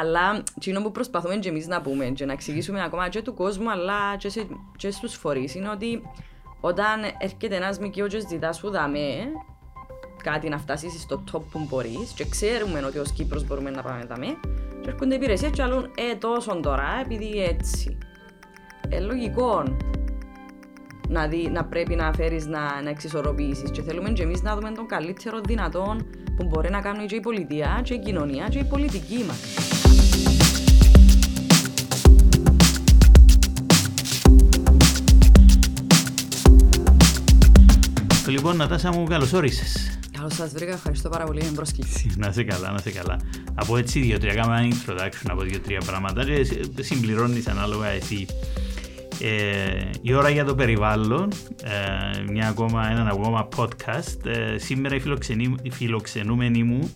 Αλλά εκείνο που προσπαθούμε και εμείς να πούμε και να εξηγήσουμε ακόμα και του κόσμου αλλά και, σε, και στους φορείς είναι ότι όταν έρχεται ένας μικιό και ζητά σου δάμε κάτι να φτάσεις στο top που μπορείς και ξέρουμε ότι ως Κύπρος μπορούμε να πάμε δάμε και έρχονται υπηρεσίες και άλλουν ε τόσο τώρα επειδή έτσι. Ε, λογικό να, δει, να πρέπει να φέρεις να, να εξισορροπήσεις. Και θέλουμε και εμείς να δούμε τον καλύτερο δυνατόν που μπορεί να κάνει και η πολιτεία και η κοινωνία και η πολιτική μας. Λοιπόν, Νατάσα μου, καλώς όρισες. Καλώς σας βρήκα, ευχαριστώ πάρα πολύ για την πρόσκληση. Να είσαι καλά, να είσαι καλά. Από έτσι δύο-τρία, κάμα ένα introduction από δύο-τρία πράγματα και συμπληρώνεις ανάλογα εσύ. Ε, η ώρα για το περιβάλλον, ε, μια ακόμα, έναν ακόμα podcast. Ε, σήμερα η, η φιλοξενούμενη μου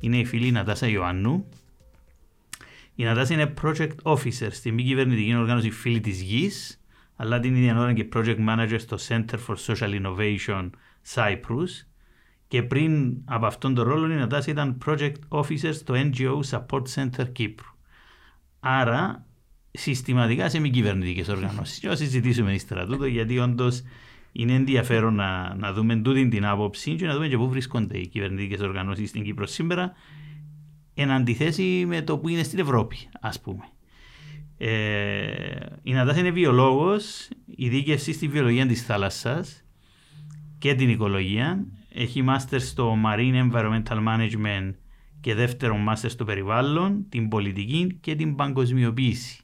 είναι η φίλη Νατάσα Ιωάννου. Η Νατάσα είναι project officer στην μη κυβερνητική οργάνωση Φίλη της Γης, αλλά την ίδια ώρα και project manager στο Center for Social Innovation Cyprus. Και πριν από αυτόν τον ρόλο η Νατάσα ήταν project officer στο NGO Support Center Κύπρου. Άρα συστηματικά σε μη κυβερνητικές οργανώσεις. Και θα συζητήσουμε ύστερα τούτο, γιατί όντως είναι ενδιαφέρον να, να δούμε τούτη την άποψη και να δούμε και πού βρίσκονται οι κυβερνητικές οργανώσεις στην Κύπρο σήμερα, εν αντιθέσει με το που είναι στην Ευρώπη, ας πούμε. Ε, η Νατάσα είναι βιολόγος, ειδίκευση στη βιολογία της θάλασσας και την οικολογία. Έχει μάστερ στο Marine Environmental Management και δεύτερο μάστερ στο περιβάλλον, την πολιτική και την παγκοσμιοποίηση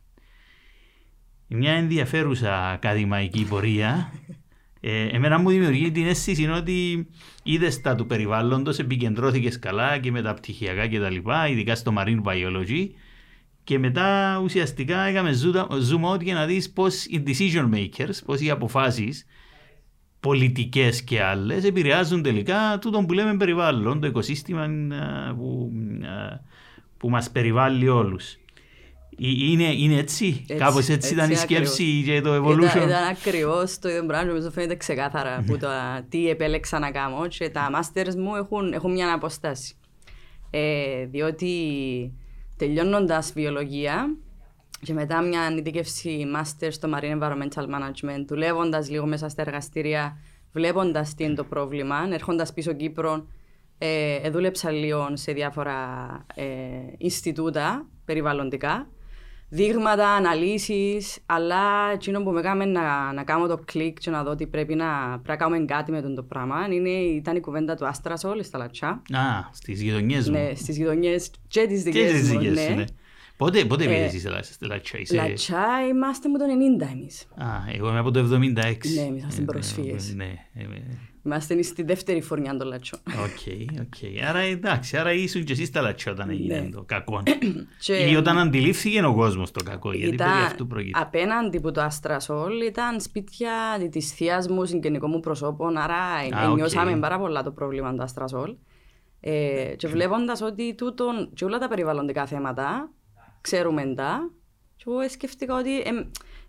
μια ενδιαφέρουσα ακαδημαϊκή πορεία. Ε, εμένα μου δημιουργεί την αίσθηση ότι είδες τα του περιβάλλοντος, επικεντρώθηκες καλά και με τα πτυχιακά κτλ. Ειδικά στο marine biology. Και μετά ουσιαστικά έκαμε zoom out για να δεις πώς οι decision makers, πώς οι αποφάσεις πολιτικές και άλλες επηρεάζουν τελικά τούτο που λέμε περιβάλλον, το οικοσύστημα ε, που, ε, που μας περιβάλλει όλους. Ε, είναι, είναι έτσι, έτσι κάπως έτσι, έτσι ήταν η σκέψη και το evolution; Ήταν, ήταν ακριβώς το ίδιο πράγμα, νομίζω φαίνεται ξεκάθαρα που το τι επέλεξα να κάνω και τα masters μου έχουν, έχουν μια αποστάση. Ε, διότι τελειώνοντας βιολογία και μετά μια ανειδικεύση master στο Marine Environmental Management, δουλεύοντας λίγο μέσα στα εργαστήρια, βλέποντας τι είναι το πρόβλημα, έρχοντας πίσω Κύπρο, ε, δούλεψα λίγο σε διάφορα ε, Ινστιτούτα περιβαλλοντικά δείγματα, αναλύσεις, αλλά εκείνο που με έκανε να, να κάνω το κλικ και να δω ότι πρέπει να, πρέπει να κάνουμε κάτι με τον το πράγμα είναι, ήταν η κουβέντα του Άστρασολ στα Λατσά. Α, στις γειτονιές μου. Ναι, στις γειτονιές και τις δικές μου. Ναι. ναι. Πότε, πότε ε, στη Λατσά, είσαι... Λατσά είμαστε με το 90 εμείς. Α, εγώ είμαι από το 76. Ναι, εμείς είμαστε προσφύγες. Ναι, ναι, Είμαστε στη δεύτερη φουρνιά των Λατσιών. OK, OK. Άρα εντάξει, άρα ήσουν και εσείς στα Λατσιά όταν έγινε ναι. το κακό. Ή όταν αντιλήφθηκε ο κόσμος το κακό, γιατί περί αυτού πρόκειται. Απέναντι που το Αστρασόλ ήταν σπίτια της θείας μου, συγγενικών μου προσώπων, άρα νιώσαμε πάρα πολλά το πρόβλημα του Αστρασόλ. Ε, και βλέποντας ότι τούτον και όλα τα περιβαλλοντικά θέματα ξέρουμε τα, και εγώ σκέφτηκα ότι ε,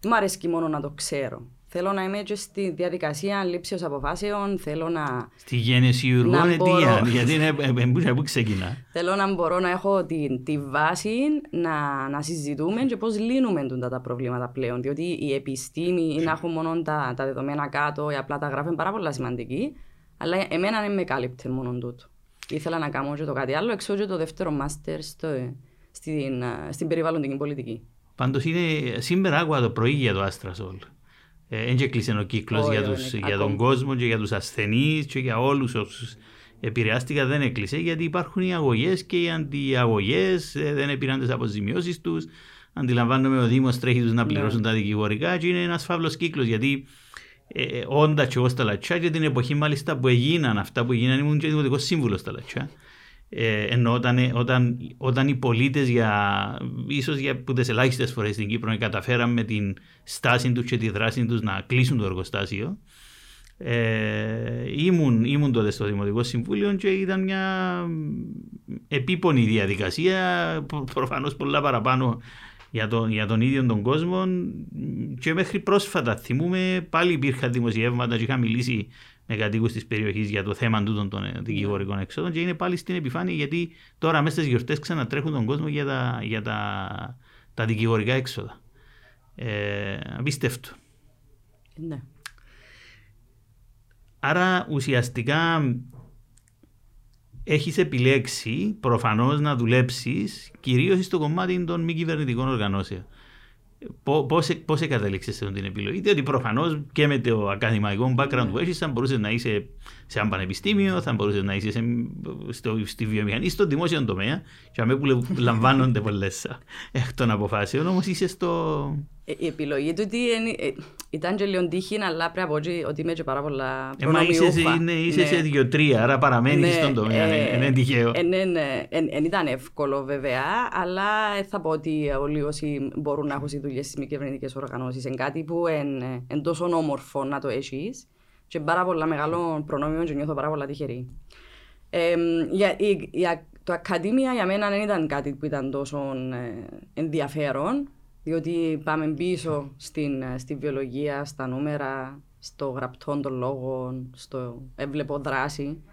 μου αρέσει μόνο να το ξέρω. Θέλω να είμαι και στη διαδικασία λήψη αποφάσεων. Θέλω να. Στη γέννηση ουρών αιτία, γιατί είναι που ξεκινά; Θέλω να μπορώ να έχω τη, τη βάση να, να συζητούμε και πώς λύνουμε τα, τα προβλήματα πλέον. Διότι η επιστήμη ή να έχω μόνο τα, τα δεδομένα κάτω ή απλά τα γράφω είναι πάρα πολύ σημαντική. Αλλά εμένα δεν με κάλυπτε μόνο τούτο. Ήθελα να κάνω και το κάτι άλλο, εξώ και το δεύτερο μάστερ στην, στην περιβαλλοντική πολιτική. Πάντως σήμερα άκουγα το πρωί για το Άστρασολ. Δεν έκλεισε ο κύκλος για, για τον κόσμο και για τους ασθενείς και για όλους όσους επηρεάστηκαν. Δεν έκλεισε γιατί υπάρχουν οι αγωγές και οι αντιαγωγές, ε, δεν επήραν τις αποζημιώσεις τους. Αντιλαμβάνομαι ο Δήμος τρέχει τους να πληρώσουν ναι. τα δικηγορικά και είναι ένας φαύλος κύκλος γιατί ε, ε, όντα και εγώ στα Λατσιά και την εποχή μάλιστα που έγιναν αυτά που έγιναν ήμουν και δημοτικός σύμβουλος στα Λατσιά. Ε, ενώ όταν, όταν, όταν οι πολίτες για ίσως για που τις ελάχιστες φορές στην Κύπρο καταφέραν με την στάση τους και τη δράση τους να κλείσουν το εργοστάσιο. Ε, ήμουν, ήμουν τότε στο Δημοτικό Συμβούλιο και ήταν μια επίπονη διαδικασία, προφανώς πολλά παραπάνω για τον, για τον ίδιο τον κόσμο και μέχρι πρόσφατα θυμούμε πάλι υπήρχαν δημοσιεύματα και είχα μιλήσει με κατοίκου της περιοχής για το θέμα τούτων των Ναι. δικηγορικών εξόδων και είναι πάλι στην επιφάνεια γιατί τώρα μέσα στις γιορτές ξανατρέχουν τον κόσμο για τα, για τα, τα δικηγορικά έξοδα. Ε, απίστευτο. Ναι. Άρα ουσιαστικά έχεις επιλέξει προφανώς να δουλέψεις κυρίως στο κομμάτι των μη κυβερνητικών οργανώσεων. Πώ- Πώς, ε- πώς κατέληξες σε αυτή την επιλογή, διότι προφανώς και με το ακαδημαϊκό background που έχεις θα μπορούσες να είσαι σε ένα πανεπιστήμιο, θα μπορούσες να είσαι σε, στο, στη βιομηχανία ή στο δημόσιο τομέα. Και αμέ που λε- λαμβάνονται πολλές εκ των αποφάσεων, όμως είσαι στο... Ε, Η επιλογή του ότι εν- ε, ήταν και λίγο τύχη, αλλά πρέπει να πω ότι- ότι είμαι και πάρα πολλά Ε, μα είσαι, σε- προνομιούχα. είναι, είσαι Ναι. σε δύο-τρία, άρα παραμένεις Ναι, στον τομέα, ε, ε, είναι τυχαίο. ε, ναι, ναι. Ε, εν ήταν εύκολο βέβαια, αλλά ε, θα πω ότι όλοι όσοι μπορούν να έχουν δουλειέ στις μη κυβερνητικές οργανώσεις είναι κάτι που είναι εν τόσο όμορφο να το έχεις και πάρα πολλά μεγάλο προνόμιο και νιώθω πάρα πολλά τυχερή. Ε, για, η, η- το Ακαδημία για μένα δεν ήταν κάτι που ήταν τόσο ε, ενδιαφέρον, διότι πάμε πίσω στην, ε, στη βιολογία, στα νούμερα, στο γραπτό των λόγων, στο έβλεπο δράση.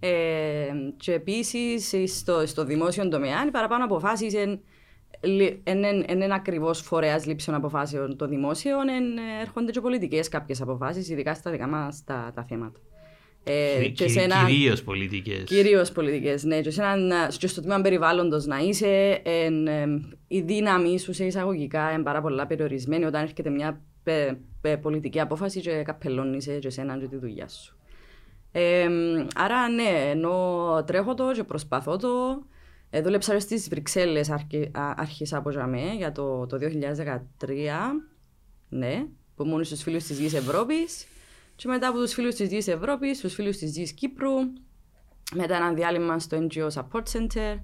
Ε, και επίσης στο, στο δημόσιο τομέα οι παραπάνω αποφάσεις δεν είναι ακριβώς φορέας λήψεων αποφάσεων το δημόσιο, εν, ε, έρχονται και πολιτικές κάποιες αποφάσεις, ειδικά στα δικά μας τα, τα θέματα. Ε, και σε ένα- Κυρίως πολιτικές. Κυρίως πολιτικές, ναι. Και, σε έναν, και στο τμήμα περιβάλλοντος να είσαι, εν, εμ, η δύναμη σου σε εισαγωγικά είναι πάρα πολλά περιορισμένη όταν έρχεται μια πε- πε- πολιτική απόφαση και καπελώνεις και εσένα και τη δουλειά σου. Ε, άρα ναι, ενώ τρέχω το και προσπαθώ το. Ε, δούλεψα και στις Βρυξέλλες αρχι, α- άρχισα από τζαμέ για το, το 2013, ναι, που ήμουν στους φίλους της Γης Ευρώπης και μετά από τους φίλους της Γης Ευρώπης, στους φίλους της Γης Κύπρου, μετά ένα διάλειμμα στο NGO Support Center,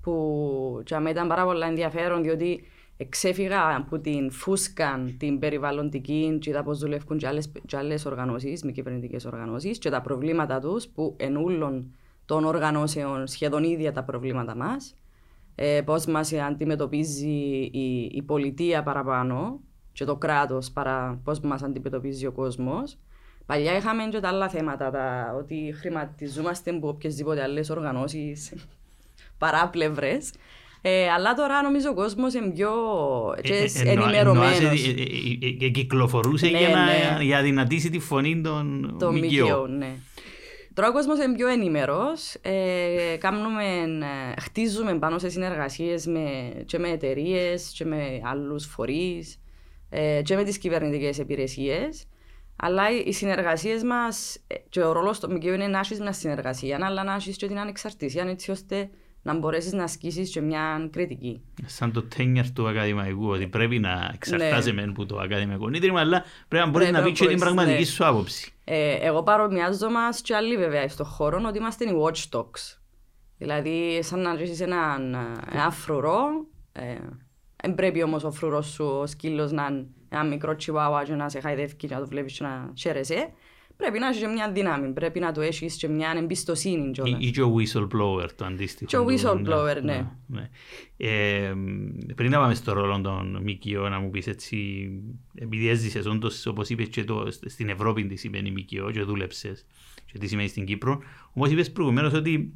που για μένα ήταν πάρα πολύ ενδιαφέρον, διότι εξέφυγα από την φούσκα την περιβαλλοντική και είδα πώς δουλεύουν και άλλες, και άλλες οργανώσεις, μη κυβερνητικές οργανώσεις και τα προβλήματα τους που εν ούλων των οργανώσεων σχεδόν ίδια τα προβλήματα μας. Ε, πώς μας αντιμετωπίζει η, η πολιτεία παραπάνω και το κράτος παρά πώς μας αντιμετωπίζει ο κόσμος. Παλιά είχαμε και τα άλλα θέματα, τα, ότι χρηματιζόμαστε από οποιασδήποτε άλλες οργανώσεις παράπλευρες. Ε, αλλά τώρα νομίζω ο κόσμος είναι πιο και Ε, ε, εννοώ- ενημερωμένος. εννοάς, ε, ε, ε, ε, κυκλοφορούσε Ναι, για να ναι. για να δυνατήσει τη φωνή των Το ΜΚΟ. ΜΚΟ, ναι. Τώρα ο κόσμος είναι πιο ενημερός. Ε, κάνουμε, ε, χτίζουμε πάνω σε συνεργασίες με, και με εταιρείες και με άλλους φορείς ε, και με τις κυβερνητικές υπηρεσίες. Αλλά οι- οι συνεργασίες μας ε, και ο ρόλος του ΜΚΟ είναι να έχεις μια συνεργασία, αλλά να έχεις και την ανεξαρτησία έτσι ώστε να μπορέσεις να ασκήσεις και μια κριτική. Σαν το τένιαρ του ακαδημαϊκού, ότι πρέπει να εξαρτάσαι Ναι. μεν που το ακαδημαϊκό ίδρυμα, αλλά πρέπει να μπορείς Πρέπει να να πεις και την μπορείς, πραγματική ναι. σου άποψη. Ε, εγώ παρομοιάζω μας και άλλοι βέβαια στον χώρο ότι είμαστε οι watchdogs. Δηλαδή, σαν να ζήσεις έναν ε, ένα φρουρό, ε, δεν πρέπει όμως ο φρουρός σου, ο σκύλος να είναι ένα μικρό τσιουάουα και να σε χαϊδεύει και να το βλέπεις και να χαίρεσαι. Πρέπει να έχεις και μια δύναμη, πρέπει να του έχεις και μια εμπιστοσύνη Ή, κιόλας. ή και ο whistleblower το αντίστοιχο. Και ο του, whistleblower, ναι. ναι. Ε, πριν να πάμε στο ρόλο των ΜΚΟ, να μου πεις έτσι, επειδή έζησες όντως, όπως είπες και το, στην Ευρώπη τι σημαίνει ΜΚΟ και δούλεψες και τι σημαίνει στην Κύπρο, όμως είπες προηγουμένως ότι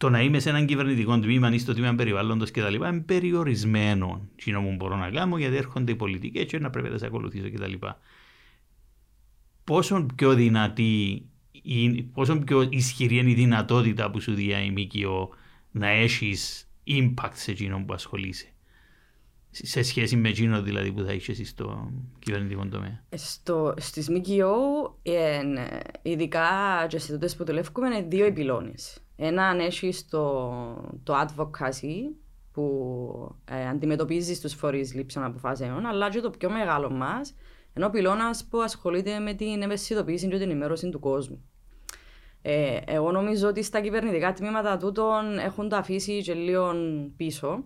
το να είμαι σε έναν κυβερνητικό τμήμα ή στο τμήμα περιβάλλοντος κτλ. είναι περιορισμένο. Τι που μπορώ να κάνω γιατί έρχονται οι πολιτικές και να πρέπει να τις ακολουθήσω κτλ. Πόσο πιο δυνατή, είναι- πόσο πιο ισχυρή είναι η δυνατότητα που σου δίνει η ΜΚΟ να έχεις impact σε εκείνο που ασχολείσαι; Σε σχέση με εκείνο δηλαδή που θα είσαι εσύ στο κυβερνητικό τομέα. Στο, στις ΜΚΟ, εν, ειδικά και σε τούτες που δουλεύουμε, είναι δύο επιλώνες. Έναν έχεις το, το advocacy, που ε, αντιμετωπίζεις τους φορείς λήψεων αποφάσεων, αλλά και το πιο μεγάλο μας, ενώ ο πυλώνας που ασχολείται με την ευαισθητοποίηση και την ενημέρωση του κόσμου. Ε, εγώ νομίζω ότι στα κυβερνητικά τμήματα τούτων έχουν το αφήσει και λίγο πίσω.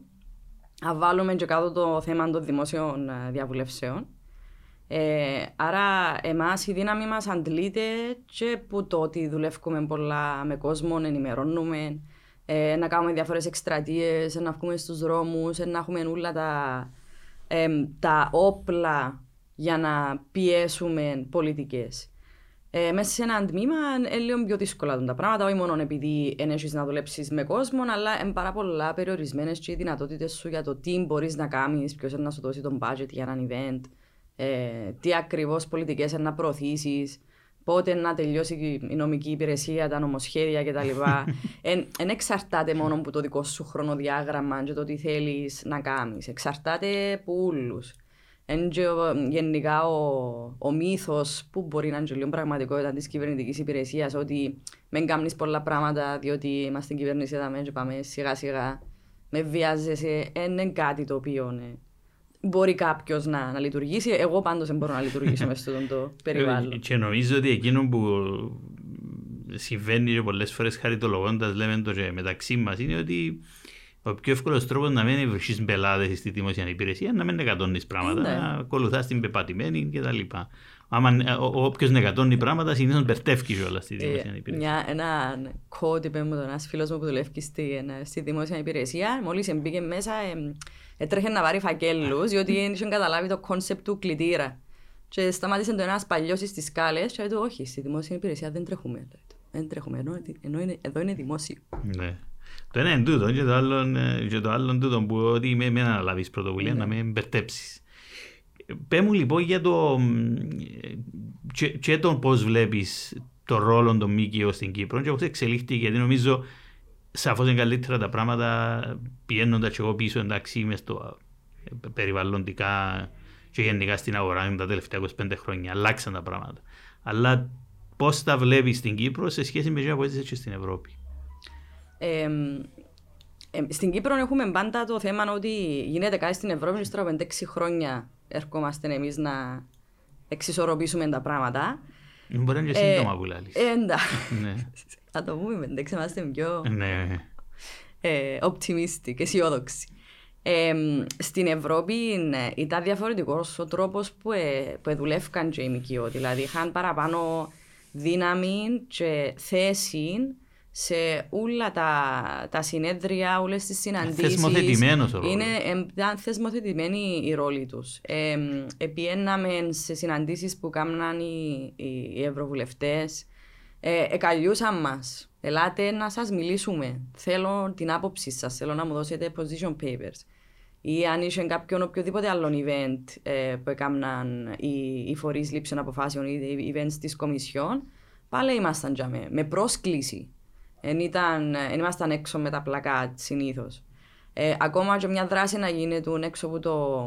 Να βάλουμε και κάτω το θέμα των δημόσιων ε, διαβουλεύσεων. Ε, άρα εμάς η δύναμη μας αντλείται και που το ότι δουλεύουμε πολλά με κόσμο, ενημερώνουμε, ε, να κάνουμε διάφορες εκστρατείες, να βγούμε στους δρόμους, να έχουμε όλα τα, εμ, τα όπλα για να πιέσουμε πολιτικές. Ε, μέσα σε ένα τμήμα είναι λίγο πιο δύσκολα τα πράγματα, όχι μόνο επειδή έχεις να δουλέψεις με κόσμο, αλλά είναι πάρα πολλά περιορισμένες και οι δυνατότητες σου για το τι μπορείς να κάνεις, ποιος να σου δώσει τον budget για ένα event, ε, τι ακριβώς πολιτικές να προωθήσεις, πότε να τελειώσει η νομική υπηρεσία, τα νομοσχέδια κτλ. Δεν εξαρτάται μόνο από το δικό σου χρονοδιάγραμμα και το τι θέλεις να κάνεις. Εξαρτάται από όλου γενικά ο, ο μύθος που μπορεί να είναι λίγο πραγματικότητα της κυβερνητικής υπηρεσίας ότι δεν κάνεις πολλά πράγματα διότι είμαστε στην κυβέρνηση εδώ και πάμε σιγά σιγά. Με βιάζεσαι, είναι κάτι το οποίο ναι, μπορεί κάποιος να, να λειτουργήσει. Εγώ πάντως δεν μπορώ να λειτουργήσω μέσα σε αυτό το περιβάλλον. Ε, και νομίζω ότι εκείνο που συμβαίνει και πολλές φορές χαριτολογώντας, λέμε το και μεταξύ μας, είναι ότι ο πιο εύκολος τρόπος να μην βρει πελάτες στη δημόσια υπηρεσία να μην εκατώνει πράγματα, ναι. να ακολουθάς την πεπατημένη κτλ. Άμα όποιος νεκατώνει πράγματα, συνήθως μπερτεύει όλα στη δημόσια ε, υπηρεσία. Μια, ένα κώδι είπε μου ένα φίλο μου που δουλεύει στη, στη δημόσια υπηρεσία, μόλις μπήκε μέσα, ε, έτρεχε να πάρει φακέλους, διότι δεν είχε καταλάβει το concept του κλητήρα. Και σταμάτησε το ένα παλιώσει στις σκάλες, και είπε: Όχι, στη δημόσια υπηρεσία δεν τρέχουμε. Δεν τρέχουμε, ενώ, ενώ είναι, εδώ είναι δημόσιο. Ναι. Το ένα είναι τούτο και το άλλο, ε, και το άλλο τούτο που ότι με, με αναλάβεις πρωτοβουλία να με μπερτέψεις. Πέ μου λοιπόν για το και, και τον πώς βλέπεις το ρόλο των ΜΚΟ στην Κύπρο και πώς εξελίχθηκε γιατί νομίζω σαφώς είναι καλύτερα τα πράγματα πηγαίνοντα και εγώ πίσω εντάξει μες στο ε, περιβαλλοντικά και γενικά στην αγορά τα τελευταία 25 χρόνια αλλάξαν τα πράγματα. Αλλά πώς τα βλέπεις στην Κύπρο σε σχέση με αυτό που και στην Ευρώπη; Ε, ε, στην Κύπρο έχουμε πάντα το θέμα ότι γίνεται κάτι στην Ευρώπη και τώρα 5-6 χρόνια ερχόμαστε εμείς να εξισορροπήσουμε τα πράγματα. Μπορεί να είναι και σύντομα που λέει. Ναι. Θα το πούμε, εντάξει, είμαστε πιο ναι. ε, optimistic, αισιόδοξοι. Ε, στην Ευρώπη ναι, ήταν διαφορετικός ο τρόπος που, ε, που δουλεύκαν και οι ΜΚΟ. Δηλαδή είχαν παραπάνω δύναμη και θέση σε όλα τα, τα συνέδρια, όλες τις συναντήσεις. Θεσμοθετημένος ο Είναι ήταν θεσμοθετημένοι οι ρόλοι τους. Ε, επιέναμε σε συναντήσεις που κάμναν οι, οι, οι ευρωβουλευτές. Ε, εκαλιούσαν μας. Ελάτε να σας μιλήσουμε. Θέλω την άποψή σας. Θέλω να μου δώσετε position papers. Ή αν είσαι κάποιον οποιοδήποτε άλλο event ε, που έκαναν οι, οι φορείς λήψεων αποφάσεων ή οι events της Κομισιόν, πάλι ήμασταν με, με πρόσκληση. Εν, ήταν, εν ήμασταν έξω με τα πλακάτ συνήθως. Ε, ακόμα και μια δράση να γίνεται έξω από το,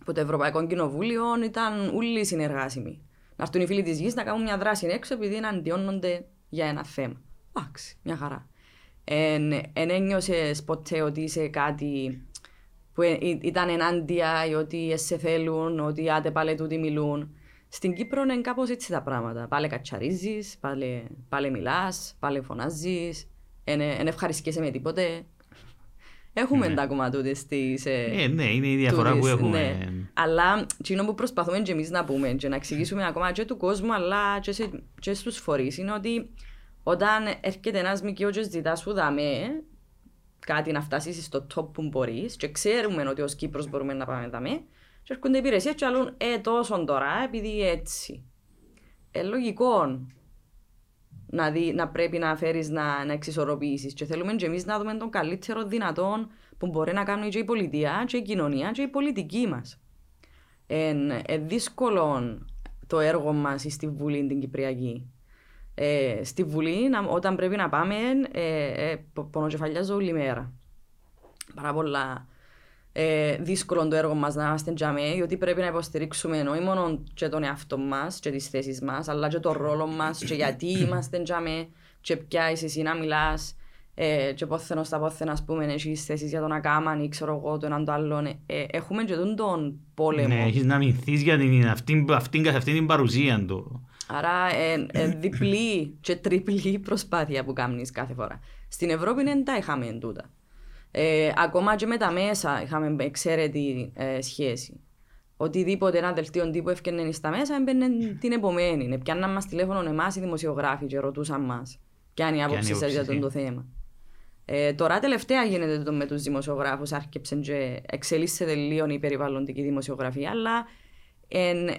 από το Ευρωπαϊκό Κοινοβούλιο ήταν όλοι συνεργάσιμοι. Να έρθουν οι φίλοι της γης να κάνουν μια δράση έξω επειδή να αντιώνονται για ένα θέμα. Εντάξει, μια χαρά. Εν, εν ένιωσες ποτέ ότι είσαι κάτι που ε, ήταν ενάντια ή ότι σε θέλουν, ότι άτε πάλι τούτοι μιλούν; Στην Κύπρο είναι κάπως έτσι τα πράγματα. Πάλι κατσαρίζεις, πάλι, πάλι μιλάς, πάλι φωνάζεις, δεν ευχαριστιέσαι με τίποτε. Έχουμε ναι. τα κομμάτια της. Ε, ε, ναι, είναι η διαφορά τούτης, που έχουμε. Ναι. Αλλά εκείνο που προσπαθούμε και εμείς να πούμε και να εξηγήσουμε ακόμα και του κόσμου, αλλά και, σε, και στους φορείς, είναι ότι όταν έρχεται ένας μικρό και ζητά σου δαμέ, κάτι να φτάσεις στο top που μπορείς, και ξέρουμε ότι ως Κύπρος μπορούμε να πάμε δαμέ, και έρχονται υπηρεσίες και άλλουν ε τόσο τώρα επειδή έτσι. Ε, λογικό να, δει, να πρέπει να φέρεις να, να εξισορροπήσεις και θέλουμε και εμείς να δούμε τον καλύτερο δυνατόν που μπορεί να κάνει και η πολιτεία και η κοινωνία και η πολιτική μας. Είναι ε, δύσκολο το έργο μας στη Βουλή την Κυπριακή. Ε, στη Βουλή όταν πρέπει να πάμε ε, ε, πονοκεφαλιάζω όλη μέρα. Πάρα πολλά ε, δύσκολο το έργο μας να είμαστε τζαμέ, γιατί πρέπει να υποστηρίξουμε όχι μόνο και τον εαυτό μας και τις θέσεις μας, αλλά και τον ρόλο μας και γιατί είμαστε τζαμέ, και ποια είσαι εσύ να μιλάς, ε, και πόθενος στα πόθενα, ας πούμε, έχεις θέσεις για τον Ακάμαν ή ξέρω εγώ το έναν το άλλον. Ε, έχουμε και τον, τον πόλεμο. Ναι, έχεις να μηνθείς για την, αυτήν, αυτήν, αυτήν την παρουσία του. Άρα, ε, ε, διπλή και τριπλή προσπάθεια που κάνεις κάθε φορά. Στην Ευρώπη δεν τα είχαμε εντούτα. Ε, ακόμα και με τα μέσα είχαμε εξαίρετη ε, σχέση. Οτιδήποτε ένα δελτίο τύπου έφτιανε στα μέσα, έμπαινε την επομένη. Πιάνναν μας τηλέφωνο εμάς οι δημοσιογράφοι και ρωτούσαν μας ποια είναι η άποψή σας για αυτό το θέμα. Ε, τώρα τελευταία γίνεται το με τους δημοσιογράφους, άρχισε και εξελίσσεται λίγο η περιβαλλοντική δημοσιογραφία, αλλά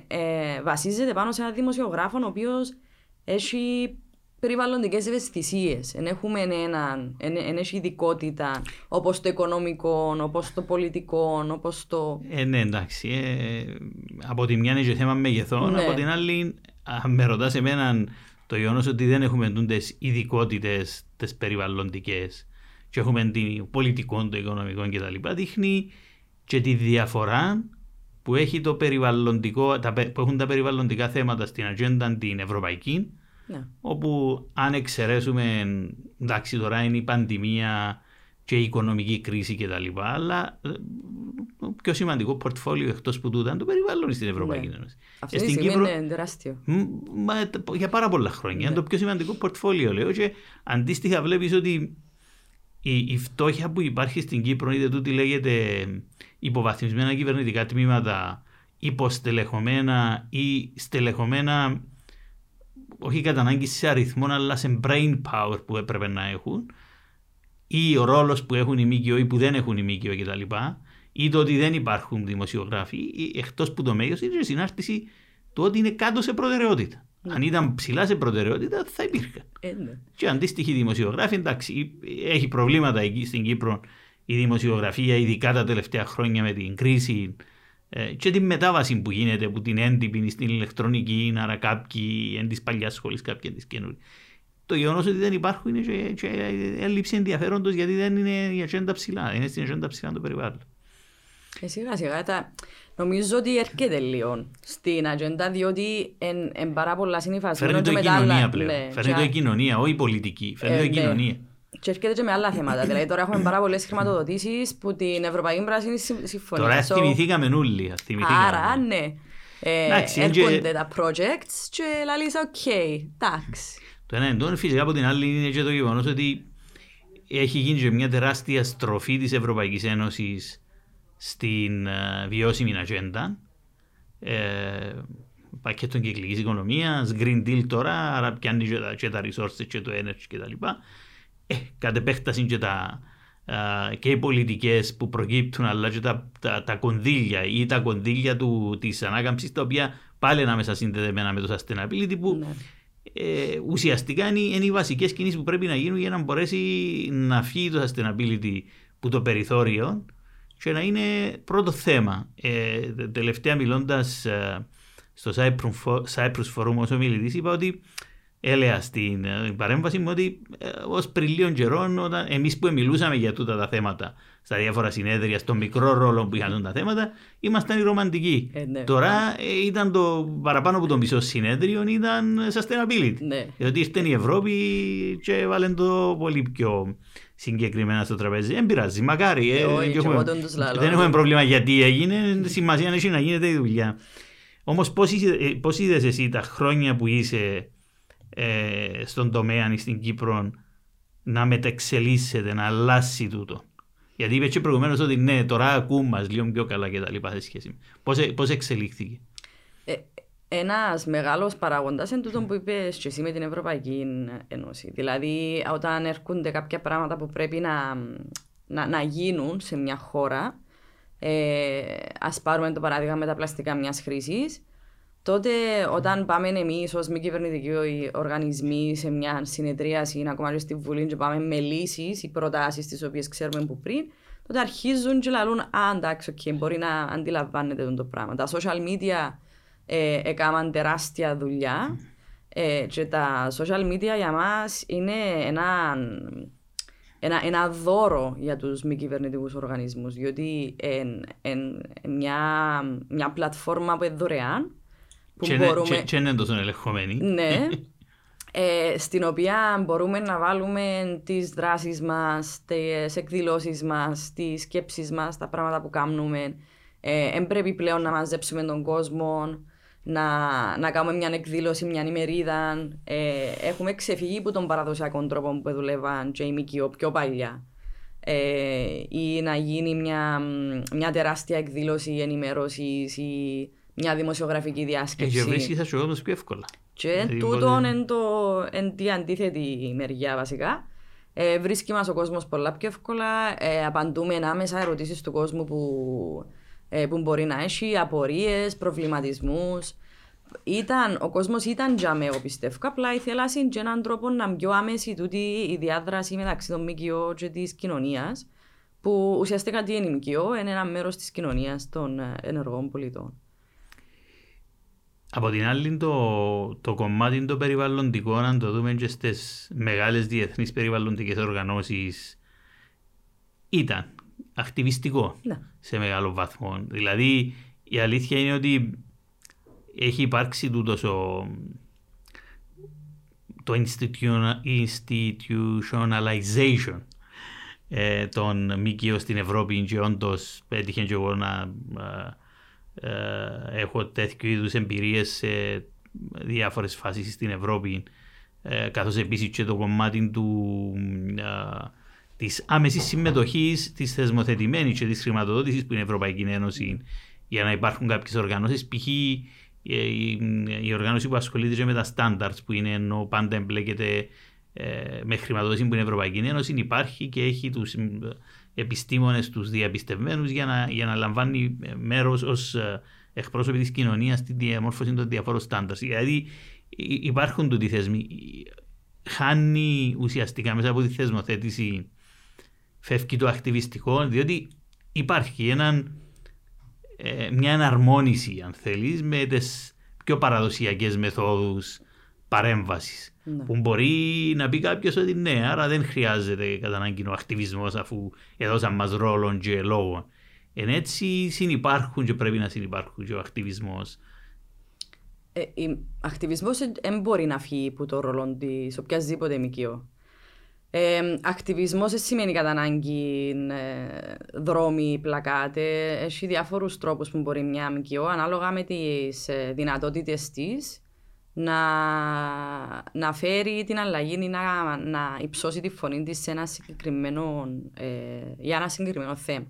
ε, βασίζεται πάνω σε έναν δημοσιογράφο ο οποίος έχει περιβαλλοντικές ευαισθησίες. Δεν έχουμε έναν, δεν έχει ειδικότητα όπως το οικονομικό, όπως το πολιτικό, όπως το... Ε, ναι, εντάξει. Ε, από τη μια είναι και θέμα μεγεθών, Ναι. από την άλλη, αν με ρωτάς εμένα το γεγονός ότι δεν έχουμε τι ειδικότητες τι περιβαλλοντικές και έχουμε την πολιτικό, το οικονομικό κτλ. δείχνει και τη διαφορά που, έχει το περιβαλλοντικό, τα, πε- που έχουν τα περιβαλλοντικά θέματα στην ατζέντα την ευρωπαϊκή Ναι. όπου αν εξαιρέσουμε, εντάξει τώρα είναι η πανδημία και η οικονομική κρίση κτλ. Αλλά ε, το πιο σημαντικό πορτφόλιο εκτός που τούτα είναι το περιβάλλον στην Ευρωπαϊκή Ναι. Ένωση. Αυτή Και τη στην στιγμή Κύπρο- είναι τεράστιο. Μ, μα, τ- για πάρα πολλά χρόνια. Είναι Ναι. το πιο σημαντικό πορτφόλιο, λέω. Και αντίστοιχα βλέπεις ότι η, η φτώχεια που υπάρχει στην Κύπρο, είτε τούτη λέγεται υποβαθμισμένα κυβερνητικά τμήματα, υποστελεχωμένα ή στελεχωμένα, όχι κατά ανάγκη σε αριθμό, αλλά σε brain power που έπρεπε να έχουν, ή ο ρόλος που έχουν οι ΜΚΟ ή που δεν έχουν οι ΜΚΟ κτλ. Ή το ότι δεν υπάρχουν δημοσιογράφοι, εκτός που το μέγεθος είναι η συνάρτηση του ότι είναι κάτω σε προτεραιότητα. Αν ήταν ψηλά σε προτεραιότητα, θα υπήρχαν. Ε, ναι. Και αντίστοιχοι δημοσιογράφοι, εντάξει, έχει προβλήματα εκεί στην Κύπρο η δημοσιογραφία, ειδικά τα τελευταία χρόνια με την κρίση ε, και την μετάβαση που γίνεται από την έντυπη στην ηλεκτρονική, άρα κάποιοι εν της παλιάς σχολής, κάποιοι εν της καινούργιας. Το γεγονός ότι δεν υπάρχουν είναι και, και έλλειψη ενδιαφέροντος γιατί δεν είναι η ατζέντα ψηλά, είναι στην ατζέντα ψηλά το περιβάλλον. Ε, σιγά σιγά τα... Νομίζω ότι έρχεται λίγο στην ατζέντα διότι εν, εν πάρα πολλά συνυφασμένο Φέρνει το η με τα άλλα- κοινωνία πλέον. ναι, Φέρνει και- το η κοινωνία, όχι η πολιτική. Φέρνει Ε, το η ναι. κοινωνία. Και έρχεται και με άλλα θέματα. δηλαδή τώρα έχουμε πάρα πολλές χρηματοδοτήσεις που την Ευρωπαϊκή Πράσινη Συμ- Συμφωνία. Τώρα So, θυμηθήκαμε όλοι. θυμηθήκαμε. Άρα, ναι. Ε, Εντάξει, είναι και- έρχονται τα projects και λαλείς, οκ, εντάξει. Το ένα εντός, φυσικά από την άλλη είναι και το γεγονός ότι έχει γίνει και μια τεράστια στροφή της Ευρωπαϊκής Ένωσης στην ε, βιώσιμη ατζέντα. Ε, πακέτο κυκλικής οικονομίας, Green Deal τώρα, άρα πιάνει και τα, και τα resources και το energy κτλ. Ε, κατ' επέκταση και, τα, ε, και οι πολιτικές που προκύπτουν αλλά και τα, τα, τα κονδύλια ή τα κονδύλια του, της ανάκαμψης τα οποία πάλι είναι άμεσα συνδεδεμένα με το sustainability που Ναι. ε, ουσιαστικά είναι, είναι οι βασικές κινήσεις που πρέπει να γίνουν για να μπορέσει να φύγει το sustainability που το περιθώριο και να είναι πρώτο θέμα. Ε, τε- τελευταία μιλώντας ε, στο Cyprus Fo- Cyprus Forum ως ομιλητής είπα ότι έλεγα στην ε, παρέμβαση μου ότι ε, ως πριν λίγων καιρών όταν εμείς που μιλούσαμε για τούτα τα θέματα στα διάφορα συνέδρια, στο μικρό ρόλο που είχαν τα θέματα, ήμασταν οι ρομαντικοί. Ε, ναι. Τώρα ε, ήταν το παραπάνω από το μισό συνέδριο ήταν sustainability. Ναι. Διότι ήρθε η Ευρώπη και βάλε το πολύ πιο συγκεκριμένα στο τραπέζι. Δεν πειράζει, μακάρι. Ε, ε, όχι, και και έχουμε- εγώ τον τους λαλώ. δεν έχουμε πρόβλημα γιατί έγινε. Σημασία έχει να γίνεται η δουλειά. Όμως, πώς είδες εσύ τα χρόνια που είσαι ε, στον τομέα στην Κύπρο να μεταξελίσσεται, να αλλάσει τούτο. Γιατί είπες και προηγουμένως ότι ναι, τώρα ακούμε λίγο πιο καλά και τα λοιπά σε σχέση. Πώς εξελίχθηκε; Ε, ένας μεγάλος παράγοντας είναι τούτο που είπες και εσύ με την Ευρωπαϊκή Ένωση. Δηλαδή, όταν έρχονται κάποια πράγματα που πρέπει να, να, να γίνουν σε μια χώρα, ε, ας πάρουμε το παράδειγμα με τα πλαστικά μιας χρήσης, τότε όταν πάμε εμείς ως μη κυβερνητικοί οργανισμοί σε μια συνεδρίαση, ακόμα και στη Βουλή και πάμε με λύσεις ή προτάσεις τις οποίες ξέρουμε που πριν, τότε αρχίζουν και λαλούν «Α, εντάξει, οκ, μπορεί να αντιλαμβάνετε το πράγμα». Τα social media ε, έκαναν τεράστια δουλειά ε, και τα social media για μας είναι ένα, ένα, ένα δώρο για τους μη κυβερνητικούς οργανισμούς διότι είναι μια, μια πλατφόρμα που είναι δωρεάν που Και, είναι- μπορούμε... και, και είναι τόσο ελεγχομένη. Ναι. Ε, στην οποία μπορούμε να βάλουμε τις δράσεις μας, τις εκδηλώσεις μας, τις σκέψεις μας, τα πράγματα που κάνουμε. Ε, εν πρέπει πλέον να μαζέψουμε τον κόσμο, να, να κάνουμε μια εκδήλωση, μια ημερίδα. Ε, έχουμε ξεφύγει από τον παραδοσιακό τρόπο που δουλεύαν και οι ΜΚΟ πιο παλιά. Ε, ή να γίνει μια, μια τεράστια εκδήλωση ενημέρωσης ή μια δημοσιογραφική Ε, διάσκεψη. και βρίσκεις ας όμως πιο εύκολα. Και Δηλαδή, τούτον μπορεί- είναι το, εν τη αντίθετη μεριά βασικά. Ε, βρίσκει μας ο κόσμος πολλά πιο εύκολα. Ε, απαντούμε άμεσα ερωτήσεις του κόσμου που, ε, που μπορεί να έχει, απορίες, προβληματισμούς. ήταν, ο κόσμος ήταν για με, εγώ πιστεύω. Απλά ήθελα και έναν τρόπο να πιο άμεση τούτη η διάδραση μεταξύ των ΜΚΟ και της κοινωνίας που ουσιαστικά τι είναι η ΜΚΟ, είναι ένα μέρος της κοινωνίας των ε, ενεργών πολιτών. Από την άλλη το, το κομμάτι το περιβαλλοντικό, αν το δούμε και στις μεγάλες διεθνείς περιβαλλοντικές οργανώσεις, ήταν ακτιβιστικό ναι. σε μεγάλο βαθμό. Δηλαδή η αλήθεια είναι ότι έχει υπάρξει τούτος ο, το institutionalization ε, των ΜΚΟ στην Ευρώπη και όντως έτυχε και εγώ να ε, ε, έχω τέτοιου είδους εμπειρίες σε διάφορες φάσεις στην Ευρώπη ε, καθώς επίσης και το κομμάτι του, ε, της άμεσης συμμετοχής της θεσμοθετημένης και της χρηματοδότησης που είναι η Ευρωπαϊκή Ένωση για να υπάρχουν κάποιες οργανώσεις π.χ. η, οργάνωση που ασχολείται με τα standards που είναι ενώ πάντα εμπλέκεται ε, με χρηματοδότηση που είναι η Ευρωπαϊκή Ένωση υπάρχει και έχει τους επιστήμονες, τους διαπιστευμένους για να, για να λαμβάνει μέρος ως ε, εκπρόσωποι της κοινωνίας στη διαμόρφωση των διαφόρων στάνταρς. Δηλαδή υπάρχουν τούτοι θεσμοί. Χάνει ουσιαστικά μέσα από τη θεσμοθέτηση φεύγει το ακτιβιστικό διότι υπάρχει έναν, ε, μια εναρμόνιση αν θέλεις με τις πιο παραδοσιακές μεθόδους παρέμβασης ναι. Που μπορεί να πει κάποιος ότι ναι, άρα δεν χρειάζεται κατά ανάγκη ο ακτιβισμός αφού έδωσαν μας ρόλο και λόγο. Εν έτσι συνυπάρχουν και πρέπει να συνυπάρχουν και ο ακτιβισμός. Ε, ο ακτιβισμός δεν μπορεί να φύγει από το ρόλο της οποιασδήποτε μικείο. Ε, ακτιβισμός δεν σημαίνει κατά ανάγκη ε, δρόμοι, πλακάτε. Έχει διάφορους τρόπους που μπορεί μια μικείο ανάλογα με τις ε, δυνατότητες της να, να φέρει την αλλαγή ή να, να υψώσει τη φωνή της σε ένα συγκεκριμένο, ε, για ένα συγκεκριμένο θέμα.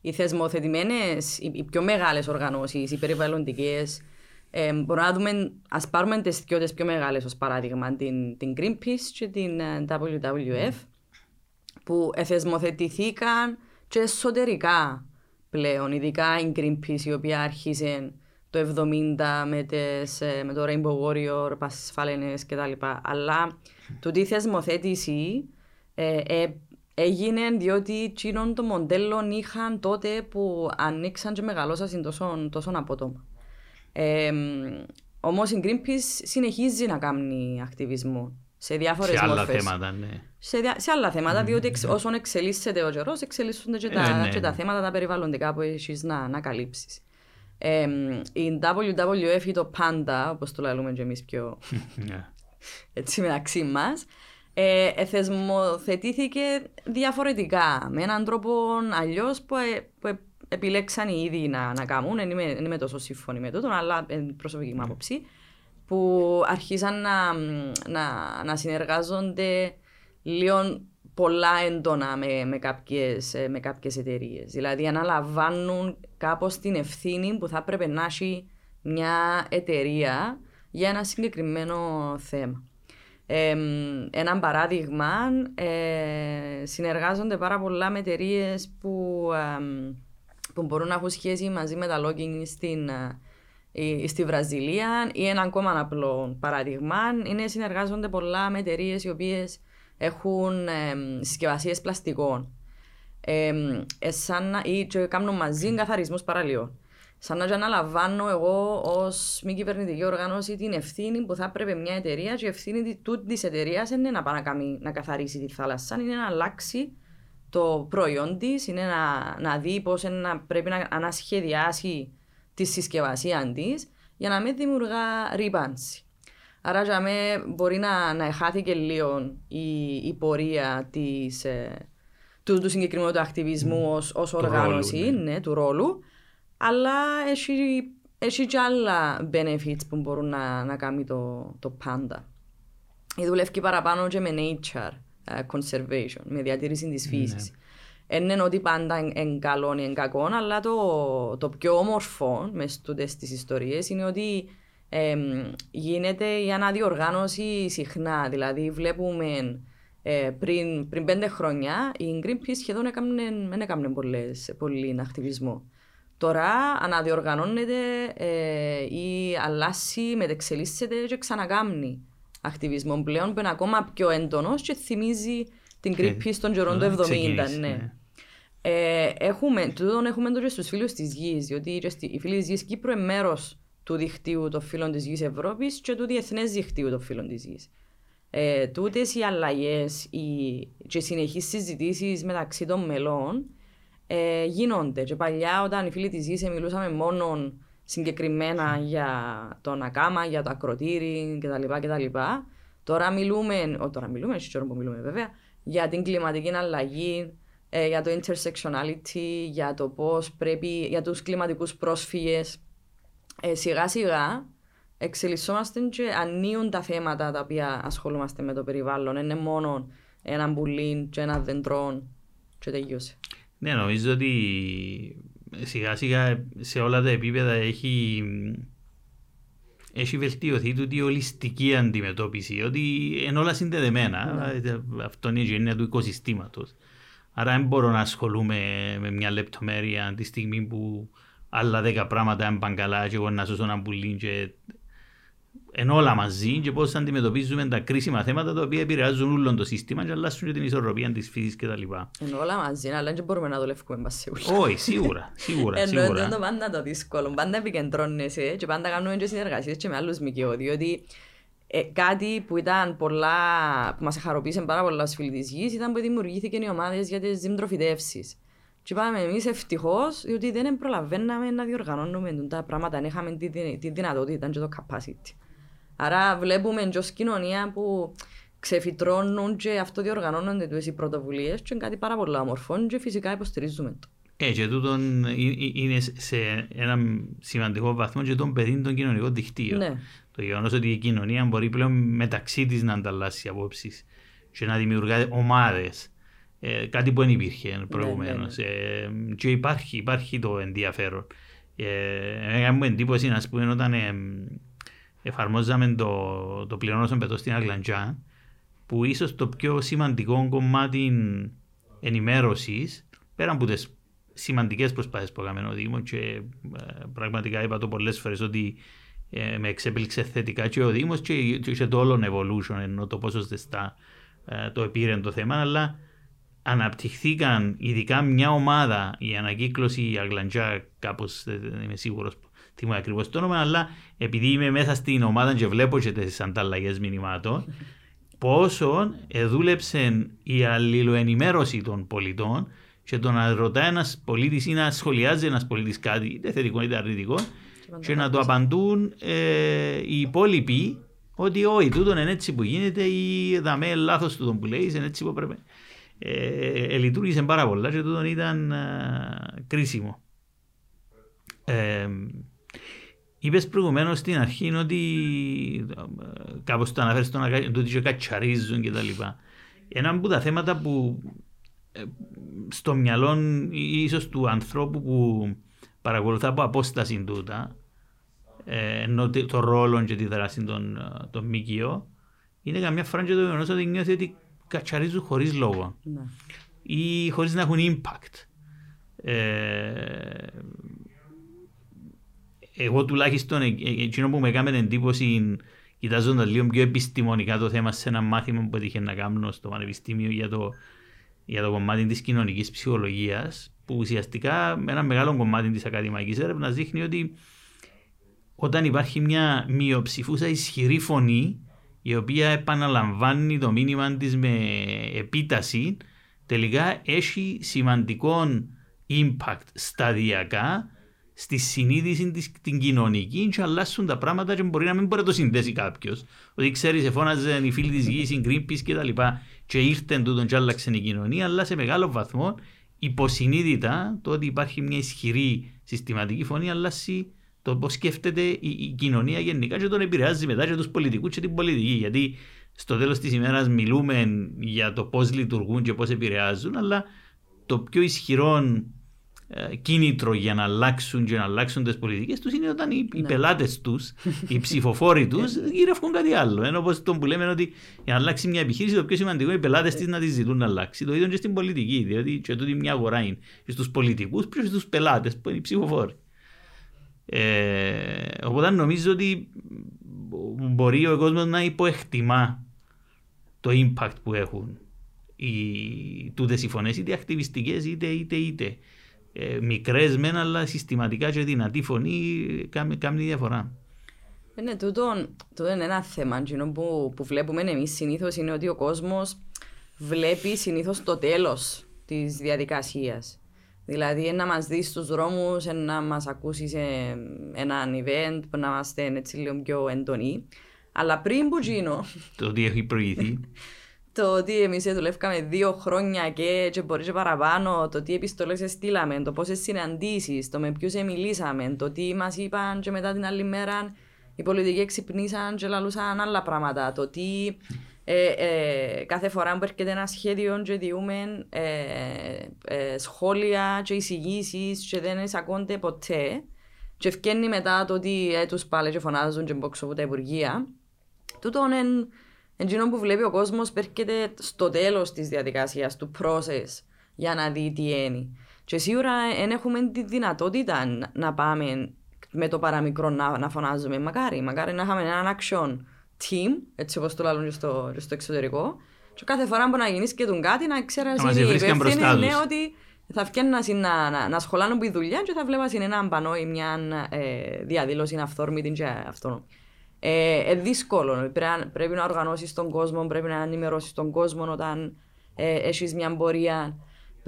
Οι θεσμοθετημένες, οι, οι πιο μεγάλες οργανώσεις, οι περιβαλλοντικές, ε, μπορούμε να δούμε, ας πάρουμε τις δυο πιο μεγάλες ως παράδειγμα, την, την Greenpeace και την ε, WWF, που εθεσμοθετηθήκαν και εσωτερικά πλέον, ειδικά η Greenpeace η οποία άρχισε το 70 με, τις, ε, με το Rainbow Warrior, πάσες φάλαινες κτλ. Αλλά τούτη η θεσμοθέτηση ε, ε, έγινε διότι εκείνον το μοντέλο είχαν τότε που ανοίξαν και μεγαλώσαν τόσο, τόσο απότομα. Ε, Όμως η Greenpeace συνεχίζει να κάνει ακτιβισμό σε διάφορες μορφές. Σε άλλα θέματα, ναι. Σε, σε άλλα θέματα, διότι εξ, όσον εξελίσσεται ο καιρός, εξελίσσονται και, τα, ναι, και τα ναι. θέματα τα περιβαλλοντικά που έχεις να, να καλύψεις. Ε, η WWF ή το Panda, όπως το λέμε και εμείς πιο ναι. έτσι μεταξύ μας, ε, εθεσμοθετήθηκε διαφορετικά, με έναν τρόπο αλλιώς που, ε, που επιλέξαν οι ίδιοι να, να κάνουν. Δεν είμαι, δεν είμαι τόσο σύμφωνη με τούτο, αλλά είναι προσωπική μου άποψη. Που αρχίσαν να, να, να συνεργάζονται λίγο πολλά έντονα με, με κάποιες, ε, με κάποιες εταιρείες. Δηλαδή αναλαμβάνουν κάπως την ευθύνη που θα έπρεπε να έχει μια εταιρεία για ένα συγκεκριμένο θέμα. Ε, ένα παράδειγμα, ε, συνεργάζονται πάρα πολλά με εταιρείες που, που μπορούν να έχουν σχέση μαζί με τα logging στην, ε, στη Βραζιλία ή ένα ακόμα απλό παράδειγμα είναι συνεργάζονται πολλά με εταιρείες οι οποίες έχουν ε, συσκευασίες πλαστικών. Ε, ή και κάνουν μαζί καθαρισμού παραλίων. Σαν να αναλαμβάνω εγώ ως μη κυβερνητική οργάνωση την ευθύνη που θα έπρεπε μια εταιρεία και η ευθύνη τη εταιρείας είναι να πάει να, να καθαρίσει τη θάλασσα, είναι να αλλάξει το προϊόν της, είναι να, να δει πώς πρέπει να ανασχεδιάσει τη συσκευασία της για να μην δημιουργά ρήπανση. Άρα για μέ μπορεί να, να χάθηκε λίγο η, η πορεία της, ε, του, του συγκεκριμένου του ακτιβισμού ως, ως οργάνωση, ρόλου, ναι. ναι. του ρόλου, αλλά έχει, έχει και άλλα benefits που μπορούν να, να κάνει το, το πάντα. Δουλεύει παραπάνω και με nature uh, conservation, με διατήρηση της φύσης. Ναι. Είναι ότι πάντα είναι καλό ή είναι κακό, αλλά το, το πιο όμορφο μες στις ιστορίες είναι ότι ε, γίνεται η αναδιοργάνωση συχνά. Δηλαδή, βλέπουμε ε, πριν, πριν πέντε χρόνια η Greenpeace σχεδόν δεν έκαμε πολύ ακτιβισμό. Τώρα αναδιοργανώνεται ε, ή αλλάσει, μετεξελίσσεται και ξανακάμνει ακτιβισμό πλέον που είναι ακόμα πιο έντονος και θυμίζει την κρύπη στον καιρό του 70. Ναι. ναι. Ε, έχουμε, τούτον έχουμε το και στους φίλους της γης, διότι οι φίλοι της γης Κύπρου είναι μέρος του δικτύου των φίλων της γης Ευρώπης και του διεθνές δικτύου των φίλων της γης. Ε, τούτες οι αλλαγές οι, και συνεχείς συζητήσεις μεταξύ των μελών ε, γίνονται. Και παλιά όταν οι φίλοι της γης μιλούσαμε μόνο συγκεκριμένα για τον ακάμα, για το ακροτήρι κτλ. κτλ. Τώρα μιλούμε, ό, τώρα μιλούμε, όχι που μιλούμε βέβαια, για την κλιματική αλλαγή, ε, για το intersectionality, για το πώς πρέπει, για τους κλιματικούς πρόσφυγες. Ε, σιγά σιγά εξελισσόμαστε και ανοίγουν τα θέματα τα οποία ασχολούμαστε με το περιβάλλον. Είναι μόνο ένα μπουλίν και ένα δεντρό και τελειώσε. Ναι, νομίζω ότι σιγά σιγά σε όλα τα επίπεδα έχει, έχει βελτιωθεί τούτη η ολιστική αντιμετώπιση, ότι είναι όλα συνδεδεμένα. Ναι. Αυτό είναι η γενιά του οικοσυστήματος. Άρα δεν μπορώ να ασχολούμαι με μια λεπτομέρεια τη στιγμή που άλλα δέκα πράγματα είναι καλά και εγώ να σώσω ένα πουλί και εν όλα μαζί και πώς αντιμετωπίζουμε τα κρίσιμα θέματα τα οποία επηρεάζουν όλο το σύστημα και αλλάσουν και την ισορροπία της φύσης κτλ. Εν όλα μαζί, αλλά δεν μπορούμε να δουλεύουμε μας σίγουρα. Όχι, σίγουρα, σίγουρα. Ενώ είναι το πάντα το δύσκολο, πάντα επικεντρώνεσαι και πάντα κάνουμε και συνεργασίες και με άλλους ΜΚΟ, διότι ε, κάτι που ήταν πολλά, που μας χαροποίησε πάρα πολλά ως φίλοι της γης ήταν που δημιουργήθηκε οι ομάδες για τις δημτροφιδεύσεις. Και είπαμε εμείς ευτυχώς, διότι δεν προλαβαίναμε να διοργανώνουμε τα πράγματα, δεν είχαμε τη, τη δυνατότητα και το capacity. Άρα βλέπουμε και ως κοινωνία που ξεφυτρώνουν και αυτοδιοργανώνονται τις οι πρωτοβουλίες και είναι κάτι πάρα πολύ όμορφο και φυσικά υποστηρίζουμε το. Ε, και τούτον είναι σε ένα σημαντικό βαθμό και τον παιδί των κοινωνικών δικτύων. Ναι. Το γεγονός ότι η κοινωνία μπορεί πλέον μεταξύ της να ανταλλάσσει απόψεις και να δημιουργά ομάδες. Ε, κάτι που δεν υπήρχε προηγουμένως. Ναι, ναι, ναι. ε, και υπάρχει, υπάρχει το ενδιαφέρον. Ε, Έκανε μου εντύπωση, ας πούμε, όταν ε, εφαρμόζαμε το, το πληρώνωσο πετώ στην Αγλαντζά, που ίσως το πιο σημαντικό κομμάτι ενημέρωσης, πέρα από τις σημαντικές προσπάθειες που έκαμε ο Δήμος, και ε, πραγματικά είπα το πολλές φορές ότι ε, με εξέπληξε θετικά και ο Δήμος και, και, το όλο evolution, ενώ το πόσο ζεστά ε, το επήρε το θέμα, αλλά αναπτυχθήκαν ειδικά μια ομάδα, η ανακύκλωση, η Αγλαντζά, κάπως δεν είμαι σίγουρος τι μου ακριβώς το όνομα, αλλά επειδή είμαι μέσα στην ομάδα και βλέπω και τις ανταλλαγές μηνυμάτων, πόσο δούλεψε η αλληλοενημέρωση των πολιτών και το να ρωτάει ένας πολίτης ή να σχολιάζει ένας πολίτης κάτι, είτε θετικό είτε αρνητικό, και να το απαντούν ε, οι υπόλοιποι ότι όχι, τούτο είναι έτσι που γίνεται ή δαμέ λάθος του τον που λέει, είναι έτσι που πρέπει. Ε, ε, λειτουργήσε πάρα πολλά και τούτο ήταν ε, κρίσιμο. Ε, είπες προηγουμένως στην αρχή ότι ε, κάπως το αναφέρεις στον ότι και κατσαρίζουν και τα λοιπά. Ένα από τα θέματα που ε, στο μυαλό ίσως του ανθρώπου που παρακολουθά από απόσταση τούτα, ε, ενώ το ρόλο και τη δράση των, ε, των ΜΚΟ, είναι καμιά φορά και το γεγονός ότι νιώθει ότι κατσαρίζουν χωρίς λόγο ναι. ή χωρίς να έχουν impact. Ε, εγώ τουλάχιστον ε, εκείνο που με έκανε εντύπωση κοιτάζοντας λίγο πιο επιστημονικά το θέμα σε ένα μάθημα που έτυχε να κάνω στο Πανεπιστήμιο για το, για το κομμάτι της κοινωνικής ψυχολογίας, που ουσιαστικά με ένα μεγάλο κομμάτι της ακαδημαϊκής έρευνας δείχνει ότι όταν υπάρχει μια μειοψηφούσα ισχυρή φωνή η οποία επαναλαμβάνει το μήνυμα της με επίταση τελικά έχει σημαντικό impact σταδιακά στη συνείδηση της, την κοινωνική και αλλάσουν τα πράγματα και μπορεί να μην μπορεί να το συνδέσει κάποιος. Ότι ξέρεις, εφώναζε οι φίλοι της γης, η Greenpeace και τα λοιπά, και ήρθε τούτον και άλλαξε η κοινωνία, αλλά σε μεγάλο βαθμό υποσυνείδητα το ότι υπάρχει μια ισχυρή συστηματική φωνή αλλάσει το πώς σκέφτεται η, η, κοινωνία γενικά και τον επηρεάζει μετά και τους πολιτικούς και την πολιτική. Γιατί στο τέλος της ημέρας μιλούμε για το πώς λειτουργούν και πώς επηρεάζουν, αλλά το πιο ισχυρό ε, κίνητρο για να αλλάξουν και να αλλάξουν τις πολιτικές τους είναι όταν οι, οι Ναι. πελάτες τους, οι ψηφοφόροι τους γύρευκουν κάτι άλλο. Ενώ όπως τον που λέμε ότι για να αλλάξει μια επιχείρηση, το πιο σημαντικό είναι οι πελάτες της να τη ζητούν να αλλάξει. Το ίδιο και στην πολιτική. Διότι και τούτη μια αγορά είναι στους πολιτικούς, πιο στους πελάτες που είναι οι ψηφοφόροι. Ε, οπότε νομίζω ότι μπορεί ο κόσμος να υποεκτιμά το impact που έχουν οι τούτες οι φωνές, είτε ακτιβιστικές είτε είτε είτε. Ε, μικρές μεν, αλλά συστηματικά και δυνατή φωνή κάνει, κάνει διαφορά. Ε, Ναι, τούτο, τούτο είναι ένα θέμα. Εκείνο που, που βλέπουμε εμείς συνήθως είναι ότι ο κόσμος βλέπει συνήθως το τέλος της διαδικασίας. Δηλαδή, ε, να μας δεις στους δρόμους, ε, να μας ακούσεις σε ένα event, που να είμαστε έτσι λίγο πιο έντονοι. Αλλά πριν που γίνω, Το ότι έχει προηγηθεί. το ότι εμείς δουλεύκαμε δύο χρόνια και, και μπορεί και παραπάνω, το τι επιστολές στείλαμε, το πόσες συναντήσεις, το με ποιους μιλήσαμε, το τι μας είπαν και μετά την άλλη μέρα οι πολιτικοί ξυπνήσαν και λαλούσαν άλλα πράγματα. Το τι ε, ε, κάθε φορά που έρχεται ένα σχέδιο και διούμε ε, ε, σχόλια και εισηγήσεις και δεν εισακώνται ποτέ. Και ευκαινεί μετά το ότι ε, τους πάλι και φωνάζουν και μπόξω από τα υπουργεία. Τούτο είναι εκείνο που βλέπει ο κόσμος που έρχεται στο τέλος της διαδικασίας, του process, για να δει τι είναι. Και σίγουρα δεν έχουμε τη δυνατότητα να- να πάμε με το παραμικρό να, να φωνάζουμε. Μακάρι, μακάρι να είχαμε έναν action team, έτσι όπως το λαλούν και στο, και στο εξωτερικό. Και κάθε φορά που να γίνεις και τον κάτι, να ξέρεις Να μας είναι βρίσκαν υπεύθυνοι, μπροστά ναι, τους. ότι θα βγαίνουν να, να, να σχολάνουν που η δουλειά και θα βλέπα είναι έναν πανό ή μια ε, διαδήλωση αυθόρμητη και αυτόνομη. Ε, ε, δύσκολο. Πρέπει, να- πρέπει να οργανώσεις τον κόσμο, πρέπει να ενημερώσεις τον κόσμο όταν ε, έχεις μια πορεία.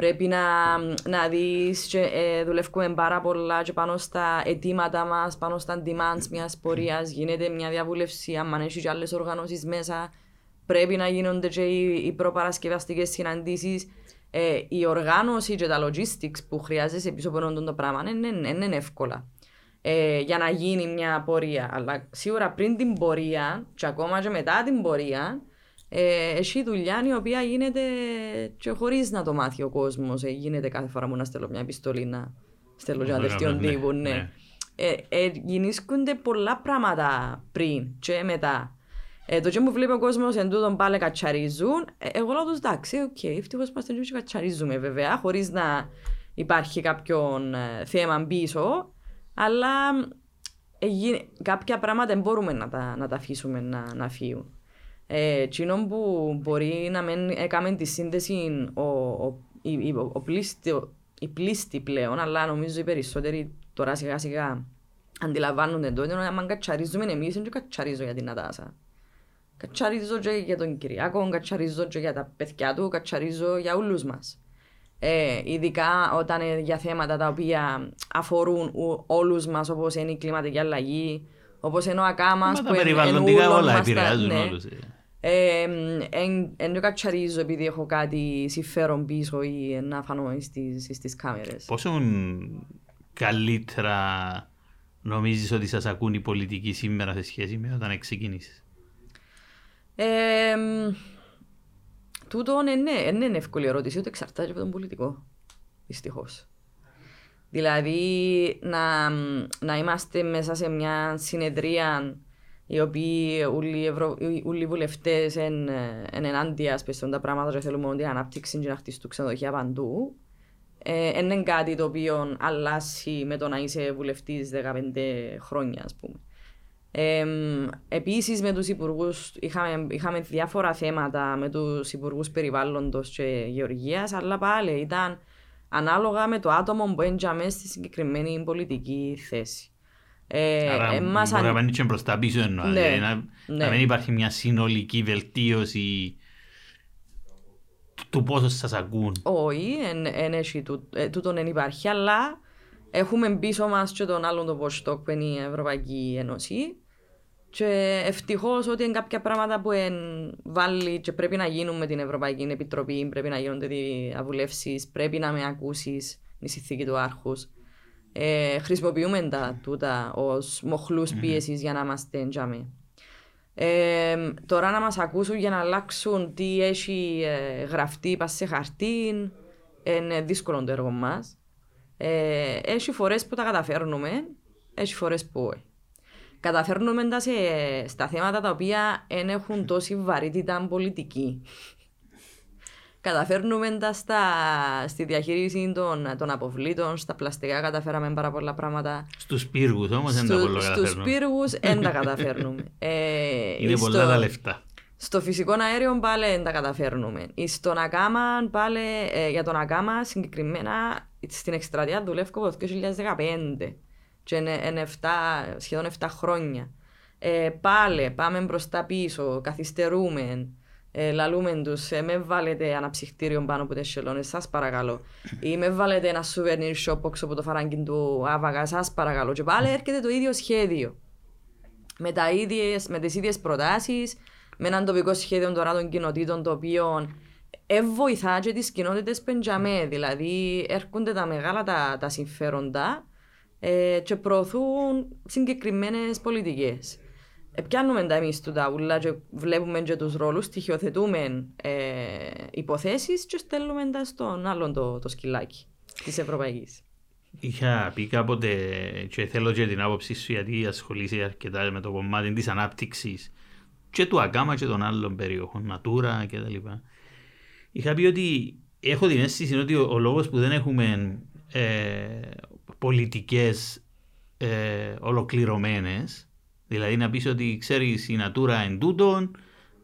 Πρέπει να, να δεις και ε, δουλεύουμε πάρα πολλά και πάνω στα αιτήματα μας, πάνω στα demands μιας πορείας. Γίνεται μια διαβούλευση, αν έχει και άλλες οργανώσεις μέσα. Πρέπει να γίνονται και οι, οι προπαρασκευαστικές συναντήσεις. Ε, η οργάνωση και τα logistics που χρειάζεσαι πίσω από αυτό το πράγμα δεν είναι, δεν είναι εύκολα ε, για να γίνει μια πορεία. Αλλά σίγουρα πριν την πορεία και ακόμα και μετά την πορεία ε, έχει δουλειά η οποία γίνεται και χωρίς να το μάθει ο κόσμος. Ε, γίνεται κάθε φορά που να στέλνω μια επιστολή να στέλνω και ένα Ναι, δελτίο ναι, τύπου. Ναι. ναι. Ε, ε, γεννήσκονται πολλά πράγματα πριν και μετά. Ε, το και μου βλέπει ο κόσμος εν τούτον πάλι κατσαρίζουν. Ε, εγώ λέω τους εντάξει, οκ, ευτυχώς είμαστε και κατσαρίζουμε βέβαια, χωρίς να υπάρχει κάποιον ε, θέμα πίσω. Αλλά ε, γι- κάποια πράγματα δεν μπορούμε να τα, να τα αφήσουμε να, να φύγουν. Ε, εκείνο που μπορεί να μην έκαμε τη σύνδεση ο, ο, η, η- ο πλήστη, οι πλήστοι πλέον, αλλά νομίζω οι περισσότεροι τώρα σιγά σιγά αντιλαμβάνονται το, είναι ότι αν κατσαρίζουμε εμείς, δεν κατσαρίζω για την Νατάσα. Κατσαρίζω και για τον Κυριάκο, κατσαρίζω και για τα παιδιά του, κατσαρίζω για όλους μας. Ε, ειδικά όταν είναι για θέματα τα οποία αφορούν ου- όλους μας, όπως είναι η κλιματική αλλαγή, όπως είναι ο ΑΚΑΜΑς, Μα που τα εν- εν περιβαλλοντικά ούλων όλα μας τα- επηρεάζουν ναι. όλους. ε. Ε, εν, εν το κατσαρίζω επειδή έχω κάτι συμφέρον πίσω ή να φανώ στις, στις κάμερες. Πόσο καλύτερα νομίζεις ότι σας ακούν οι πολιτικοί σήμερα σε σχέση με όταν ξεκίνησες. Ε, μ, τούτο ναι, ναι, δεν είναι εύκολη ερώτηση, ούτε εξαρτάται από τον πολιτικό. Δυστυχώς. Δηλαδή, να, να είμαστε μέσα σε μια συνεδρία οι οποίοι όλοι οι, Ευρω... οι- όλοι οι βουλευτές είναι ενάντια σε τα πράγματα και θέλουμε ότι ανάπτυξη και να χτιστούν ξενοδοχεία παντού. Ε, εν είναι κάτι το οποίο αλλάζει με το να είσαι βουλευτής 15 χρόνια, ας πούμε. Ε, Επίσης, με τους υπουργούς, είχαμε, είχαμε διάφορα θέματα με τους υπουργούς περιβάλλοντος και γεωργίας, αλλά πάλι ήταν ανάλογα με το άτομο που έντιαμε στη συγκεκριμένη πολιτική θέση. Ε, Άρα ε, μας μπορεί αν- να πάνε και μπροστά πίσω εννοώ. Ναι, δηλαδή να, ναι. να μην υπάρχει μια συνολική βελτίωση του- του πόσο σας ακούν. Όχι, εν, εν έχει τού- ε, τούτον δεν υπάρχει, αλλά έχουμε πίσω μας και τον άλλον το Βοστόκ που είναι η Ευρωπαϊκή Ένωση. Και ευτυχώς ότι είναι κάποια πράγματα που εν βάλει και πρέπει να γίνουν με την Ευρωπαϊκή Επιτροπή, πρέπει να γίνονται διαβουλεύσει, πρέπει να με ακούσεις η συνθήκη του άρχους. Ε, χρησιμοποιούμε τα τούτα ως μοχλούς πίεσης για να είμαστε εντιαμε. Ε, τώρα να μας ακούσουν για να αλλάξουν τι έχει ε, γραφτεί πας σε χαρτί είναι δύσκολο το έργο μας. Ε, έχει φορές που τα καταφέρνουμε, έχει φορές που όχι. Καταφέρνουμε τα σε, στα θέματα τα οποία δεν έχουν τόση βαρύτητα πολιτική. Καταφέρνουμε τα στα, στη διαχείριση των, των αποβλήτων, στα πλαστικά καταφέραμε πάρα πολλά πράγματα. Στους πύργους όμως δεν τα πολλά Στους πύργους δεν τα καταφέρνουμε. Ε, Είναι στο, πολλά τα λεφτά. Στο φυσικό αέριο πάλι δεν τα καταφέρνουμε. Στον Ακάμα πάλι, ε, για τον Ακάμα συγκεκριμένα στην εκστρατεία δουλεύω από το 2015 και είναι 7, σχεδόν 7 χρόνια. Ε, πάλι πάμε μπροστά πίσω, καθυστερούμε, ε, λαλούμε τους, ε, με βάλετε ένα ψυχτήριο πάνω από τι σελόνε, σας παρακαλώ. Ή με βάλετε ένα souvenir shop έξω από το φαράγγι του Άβαγα, σας παρακαλώ. Και πάλι έρχεται το ίδιο σχέδιο. Με, τα ίδιες, με τις ίδιες προτάσεις, με έναν τοπικό σχέδιο τώρα των κοινοτήτων το οποίο ε, βοηθά και τις κοινότητες πεντζαμέ. Δηλαδή έρχονται τα μεγάλα τα, τα συμφέροντα ε, και προωθούν συγκεκριμένες πολιτικές. Ε, πιάνουμε τα εμείς του τα ούλα και βλέπουμε και τους ρόλους, στοιχειοθετούμε ε, υποθέσεις και στέλνουμε τα στον άλλον το, το σκυλάκι της Ευρωπαϊκής. Είχα πει κάποτε και θέλω και την άποψή σου γιατί ασχολείσαι αρκετά με το κομμάτι της ανάπτυξης και του Ακάμα και των άλλων περιοχών, Νατούρα κτλ. Είχα πει ότι έχω την αίσθηση ότι ο, ο λόγος που δεν έχουμε ε, πολιτικές ε, ολοκληρωμένες, δηλαδή να πεις ότι ξέρεις η Natura εν τούτον,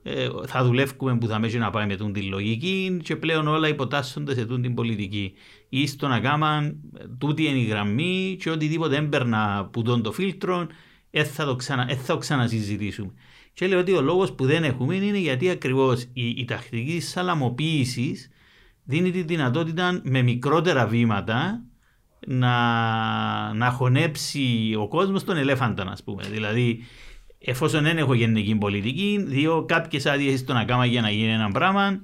ε, θα δουλεύουμε που θα μέσα να πάμε με τη λογική και πλέον όλα υποτάσσονται σε την πολιτική. Ή στο να κάνουμε τούτη είναι η γραμμή και οτιδήποτε έμπαιρνα που τον το φίλτρο, δεν θα το, ξανα, θα το ξανασυζητήσουμε. Και λέω ότι ο λόγος που δεν έχουμε είναι γιατί ακριβώς η, η τακτική της σαλαμοποίησης δίνει τη δυνατότητα με μικρότερα βήματα να, να χωνέψει ο κόσμος τον ελέφαντα, ας πούμε. Δηλαδή, εφόσον δεν έχω γενική πολιτική, δύο κάποιες άδειες στο να κάνω για να γίνει ένα πράγμα,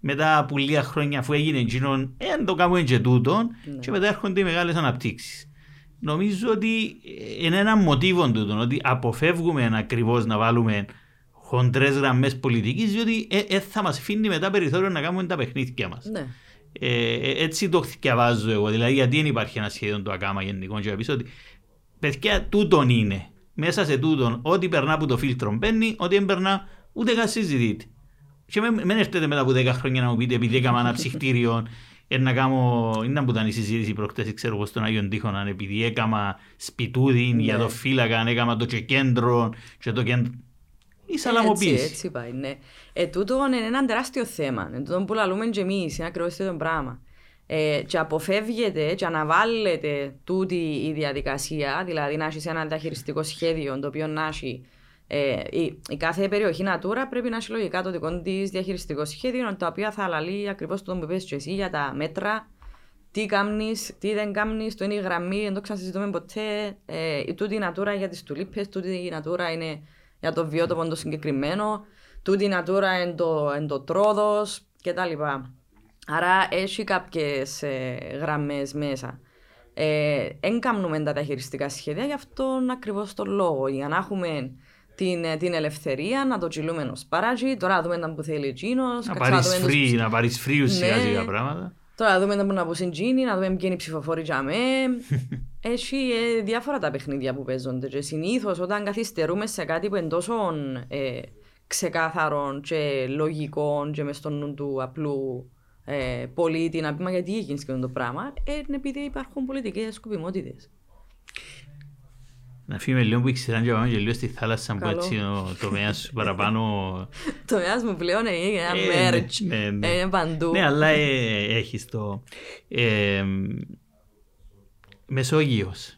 μετά από λίγα χρόνια αφού έγινε εκείνον, δεν το κάνουμε και τούτο, ναι. και μετά έρχονται οι μεγάλες αναπτύξεις. Νομίζω ότι είναι ένα μοτίβο τούτο, ότι αποφεύγουμε ακριβώς να βάλουμε χοντρές γραμμές πολιτικής, διότι ε, ε, θα μας αφήνει μετά περιθώριο να κάνουμε τα παιχνίδια μας. Ναι. Ε, ε, έτσι το διαβάζω εγώ. Δηλαδή, γιατί δεν υπάρχει ένα σχέδιο του ΑΚΑΜΑ γενικό. Και να ότι παιδιά, τούτον είναι. Μέσα σε τούτον, ό,τι περνά από το φίλτρο μπαίνει, ό,τι δεν περνά, ούτε καν συζητείται. Και μην έρθετε μετά από 10 χρόνια να μου πείτε, επειδή έκανα ένα ψυχτήριο, ε, να κάνω, είναι που ήταν η συζήτηση προχτές, ξέρω εγώ, στον Άγιον Τείχονα, επειδή έκανα σπιτούδι ναι. για το φύλακα, έκανα το και κέντρο, και το κέντρο. Η σαλαμοποίηση. Έτσι, έτσι πάει, ναι. Ε, τούτο είναι ένα τεράστιο θέμα. Είναι τούτο που λαλούμε και εμείς, είναι ακριβώς το πράγμα. Ε, και αποφεύγεται και αναβάλλεται τούτη η διαδικασία, δηλαδή να έχεις ένα διαχειριστικό σχέδιο το οποίο να έχει ε, η, η, κάθε περιοχή Natura πρέπει να έχει λογικά το δικό της διαχειριστικό σχέδιο, το οποίο θα αλαλεί ακριβώς το που πες εσύ για τα μέτρα, τι κάνεις, τι δεν κάνεις, το είναι η γραμμή, δεν το ξανασυζητούμε ποτέ. Ε, τούτη η Natura για τις τουλίπες, τούτη η Natura είναι για το βιότοπο το συγκεκριμένο, τούτη η Natura είναι το, είναι το τρόδος κτλ. Άρα έχει κάποιες ε, γραμμές μέσα. Δεν ε, κάνουμε τα διαχειριστικά σχέδια γι' αυτόν ακριβώς τον λόγο. Για να έχουμε την, ε, την ελευθερία, να το τσιλούμε ω παράγει. Τώρα δούμε τα που θέλει εκείνο. Να πάρεις free, να πάρεις free ουσιαστικά ναι. πράγματα. Τώρα δούμε τα που να πω στην να δούμε ποιοι είναι οι ψηφοφόροι για με. Έχει ε, διάφορα τα παιχνίδια που παίζονται. Και συνήθως όταν καθυστερούμε σε κάτι που είναι τόσο ε, ξεκάθαρο και λογικό και μες στον νου του απλού ε, πολίτη να πει μα γιατί έγινε και το πράγμα, ε, είναι επειδή υπάρχουν πολιτικές σκοπιμότητες. Να φύγουμε λίγο που ήξεραν και πάμε και λίγο στη θάλασσα που έτσι ο τομέας σου παραπάνω... Το τομέας μου πλέον είναι ένα ε, μέρτς, ναι, ναι. είναι παντού. Ναι, αλλά ε, έχεις το... Ε, Μεσόγειος.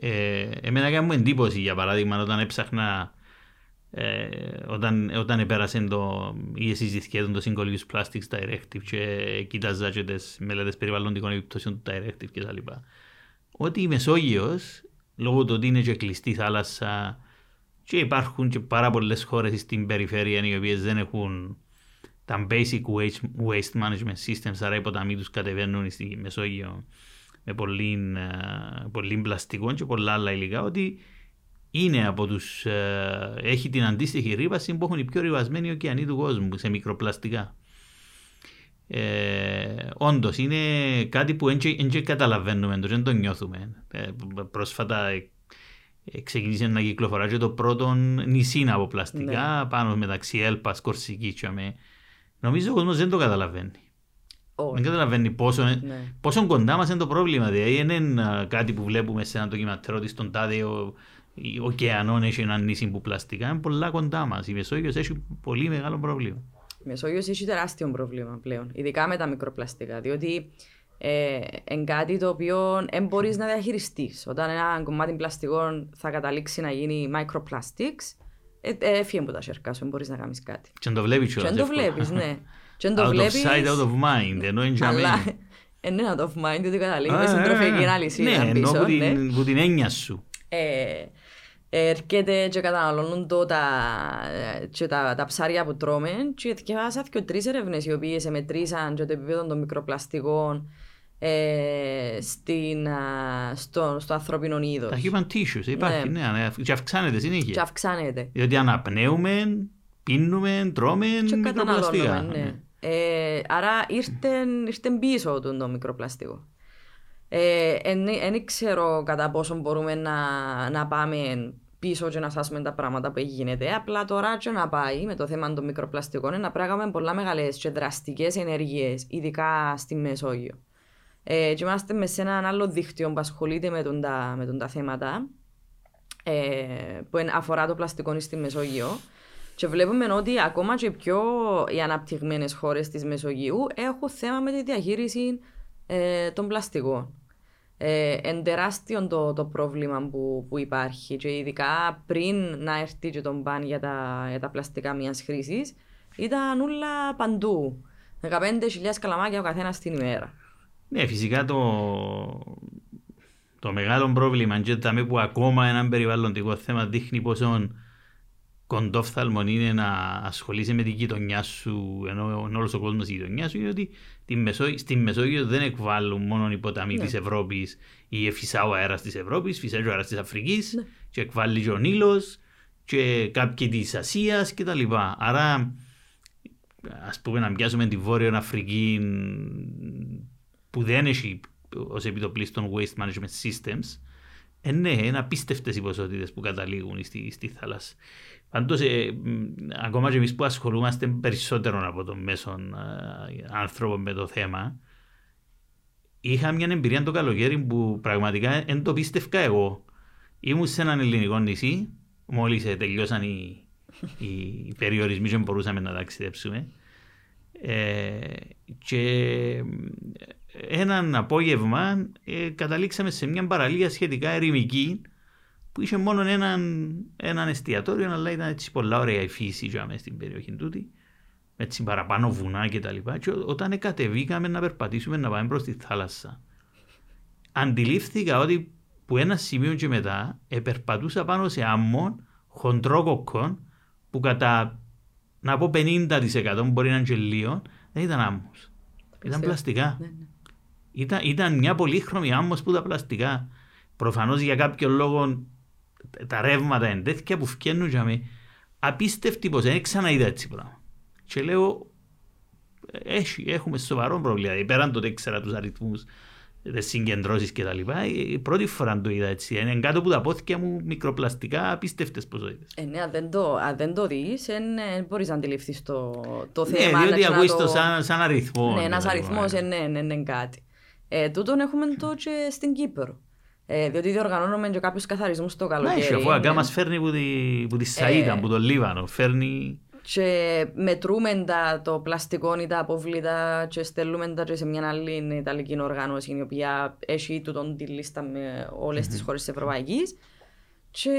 Ε, εμένα έκανε μου εντύπωση για παράδειγμα όταν έψαχνα ε, όταν, όταν επέρασε το, ή συζητήθηκε το Single Use Plastics Directive και κοίταζα και τις μελέτες περιβαλλοντικών επιπτώσεων του Directive κτλ. Ότι η Μεσόγειος, λόγω του ότι είναι και κλειστή θάλασσα και υπάρχουν και πάρα πολλές χώρες στην περιφέρεια οι οποίες δεν έχουν τα basic waste, waste management systems, άρα οι ποταμοί τους κατεβαίνουν στη Μεσόγειο με πολύ, ε, πολύ πλαστικό και πολλά άλλα υλικά, ότι είναι από τους, ε, έχει την αντίστοιχη ρήπαση που έχουν οι πιο ρηβασμένοι ωκεανοί του κόσμου σε μικροπλαστικά. Ε, Όντως είναι κάτι που δεν καταλαβαίνουμε, δεν το νιώθουμε. Ε, πρόσφατα ε, ξεκίνησε να κυκλοφορά και το πρώτο νησί από πλαστικά ναι. πάνω μεταξύ Έλπας, Κορσικής. Νομίζω ο κόσμος δεν το καταλαβαίνει. Oh. Δεν καταλαβαίνει πόσο, ναι. πόσο κοντά μας είναι το πρόβλημα. Δηλαδή, είναι κάτι που βλέπουμε σε ένα ντοκιματέρ ότι στον τάδε ο, ο ωκεανό έχει ένα νησί που πλαστικά. Είναι πολλά κοντά μας. Η Μεσόγειος έχει πολύ μεγάλο πρόβλημα. Η Μεσόγειος έχει τεράστιο πρόβλημα πλέον, ειδικά με τα μικροπλαστικά. Διότι ε, είναι κάτι το οποίο δεν μπορείς να διαχειριστείς. Όταν ένα κομμάτι πλαστικών θα καταλήξει να γίνει microplastics, ε, ε, φύγει από τα σέρκα σου, δεν μπορείς να κάνεις κάτι. Και το βλέπεις Και το βλέπεις, ναι. Και το βλέπεις... Out of sight, out of mind, ενώ είναι Αλλά είναι out of mind, διότι καταλήγει στην τροφική ανάλυση. Ναι, ενώ που την έννοια σου. Έρχεται και καταναλώνουν το τα, και τα, τα ψάρια που τρώμε και διαβάσα και τρεις ερευνές οι οποίες μετρήσαν και το επίπεδο των μικροπλαστικών ε, στην, στο, στο ανθρώπινο είδος. Τα human tissues υπάρχει, ναι. ναι, και αυξάνεται συνέχεια. Και αυξάνεται. Διότι αναπνέουμε, πίνουμε, τρώμε και μικροπλαστικά. Ναι. ναι. Ε, άρα ήρθε, ήρθε πίσω του το μικροπλαστικό. Δεν ε, ξέρω κατά πόσο μπορούμε να, να πάμε πίσω και να σάσουμε τα πράγματα που γίνεται. Απλά τώρα και να πάει με το θέμα των μικροπλαστικών να πράγαμε πολλά μεγάλες και δραστικές ενέργειες, ειδικά στη Μεσόγειο. Ε, και είμαστε μες σε ένα άλλο δίκτυο που ασχολείται με τον τα, με τον τα θέματα ε, που αφορά το πλαστικό στη Μεσόγειο. Και βλέπουμε ότι ακόμα και πιο οι αναπτυγμένες χώρες της Μεσογείου έχουν θέμα με τη διαχείριση ε, των πλαστικών. Ε, εν τεράστιο το, το πρόβλημα που, που υπάρχει και ειδικά πριν να έρθει και τον μπαν για τα, για τα πλαστικά μιας χρήσης, ήταν όλα παντού. 15.000 καλαμάκια ο καθένας την ημέρα. Ναι, φυσικά το, το μεγάλο πρόβλημα και που ακόμα ένα περιβαλλοντικό θέμα δείχνει πόσο κοντόφθαλμο είναι να ασχολείσαι με την γειτονιά σου, ενώ όλος ο κόσμος η γειτονιά σου, είναι ότι στη Μεσόγειο δεν εκβάλλουν μόνο οι ποταμοί ναι. της Ευρώπης ή φυσά ο αέρας της Ευρώπης, φυσά ο αέρας της Αφρικής, ναι. και εκβάλλει και ο Νείλος και κάποιοι της Ασίας κτλ. Άρα, ας πούμε, να πιάσουμε τη Βόρεια Αφρική που δεν έχει ως επιτοπλίστων waste management systems, ε, ναι, είναι απίστευτες οι ποσότητες που καταλήγουν στη, στη θάλασσα. Πάντως, ε, ακόμα και εμείς που ασχολούμαστε περισσότερο από τον μέσον ε, άνθρωπο με το θέμα, είχα μια εμπειρία το καλοκαίρι που πραγματικά δεν το πίστευκα εγώ. Ήμουν σε έναν ελληνικό νησί, μόλις ε, τελειώσαν οι, οι περιορισμοί και μπορούσαμε να ταξιδέψουμε. Ε, και έναν απόγευμα ε, καταλήξαμε σε μια παραλία σχετικά ερημική που είχε μόνο έναν, έναν εστιατόριο, αλλά ήταν έτσι πολλά ωραία η φύση για μέσα στην περιοχή τούτη, με έτσι παραπάνω βουνά και τα λοιπά. Και όταν κατεβήκαμε να περπατήσουμε να πάμε προς τη θάλασσα, αντιλήφθηκα ότι που ένα σημείο και μετά επερπατούσα πάνω σε άμμο χοντρό κοκκόν που κατά να πω 50% μπορεί να είναι και λίγο, δεν ήταν άμμος. Ήταν πλαστικά. Ναι, ναι. Ήταν, ήταν μια πολύχρωμη άμμος που ήταν πλαστικά. Προφανώς για κάποιο λόγο τα ρεύματα είναι τέτοια που φτιάχνουν για μένα. Απίστευτη πως δεν ξαναείδα έτσι πράγμα. Και λέω, έχει, έχουμε σοβαρό πρόβλημα. Δηλαδή, πέραν το ότι ήξερα τους αριθμούς, τις συγκεντρώσεις και τα λοιπά, η πρώτη φορά το είδα έτσι. Είναι κάτω από τα πόθηκια μου μικροπλαστικά απίστευτες ποσότητε. Ε, ναι, αν δεν το, δεν το δεις, δεν μπορείς να αντιληφθείς το, το ναι, θέμα. Ναι, διότι ακούεις το σαν, σαν αριθμό. Ναι, ένας αριθμός, ναι, ναι, ναι, ναι, κάτι. Ε, τούτον έχουμε το και στην Κύπρο. Ε, διότι διοργανώνουμε και κάποιους καθαρισμούς το καλοκαίρι. Ναι, αφού αγκά μας φέρνει που τη, που τη Σαΐτα, ε, που το Λίβανο, φέρνει... Και μετρούμε τα, το πλαστικό ή τα αποβλήτα και στέλνουμε τα και σε μια άλλη Ιταλική οργάνωση η οποία έχει τούτον τη λίστα με όλες mm-hmm. τις χώρες της Ευρωπαϊκής. Και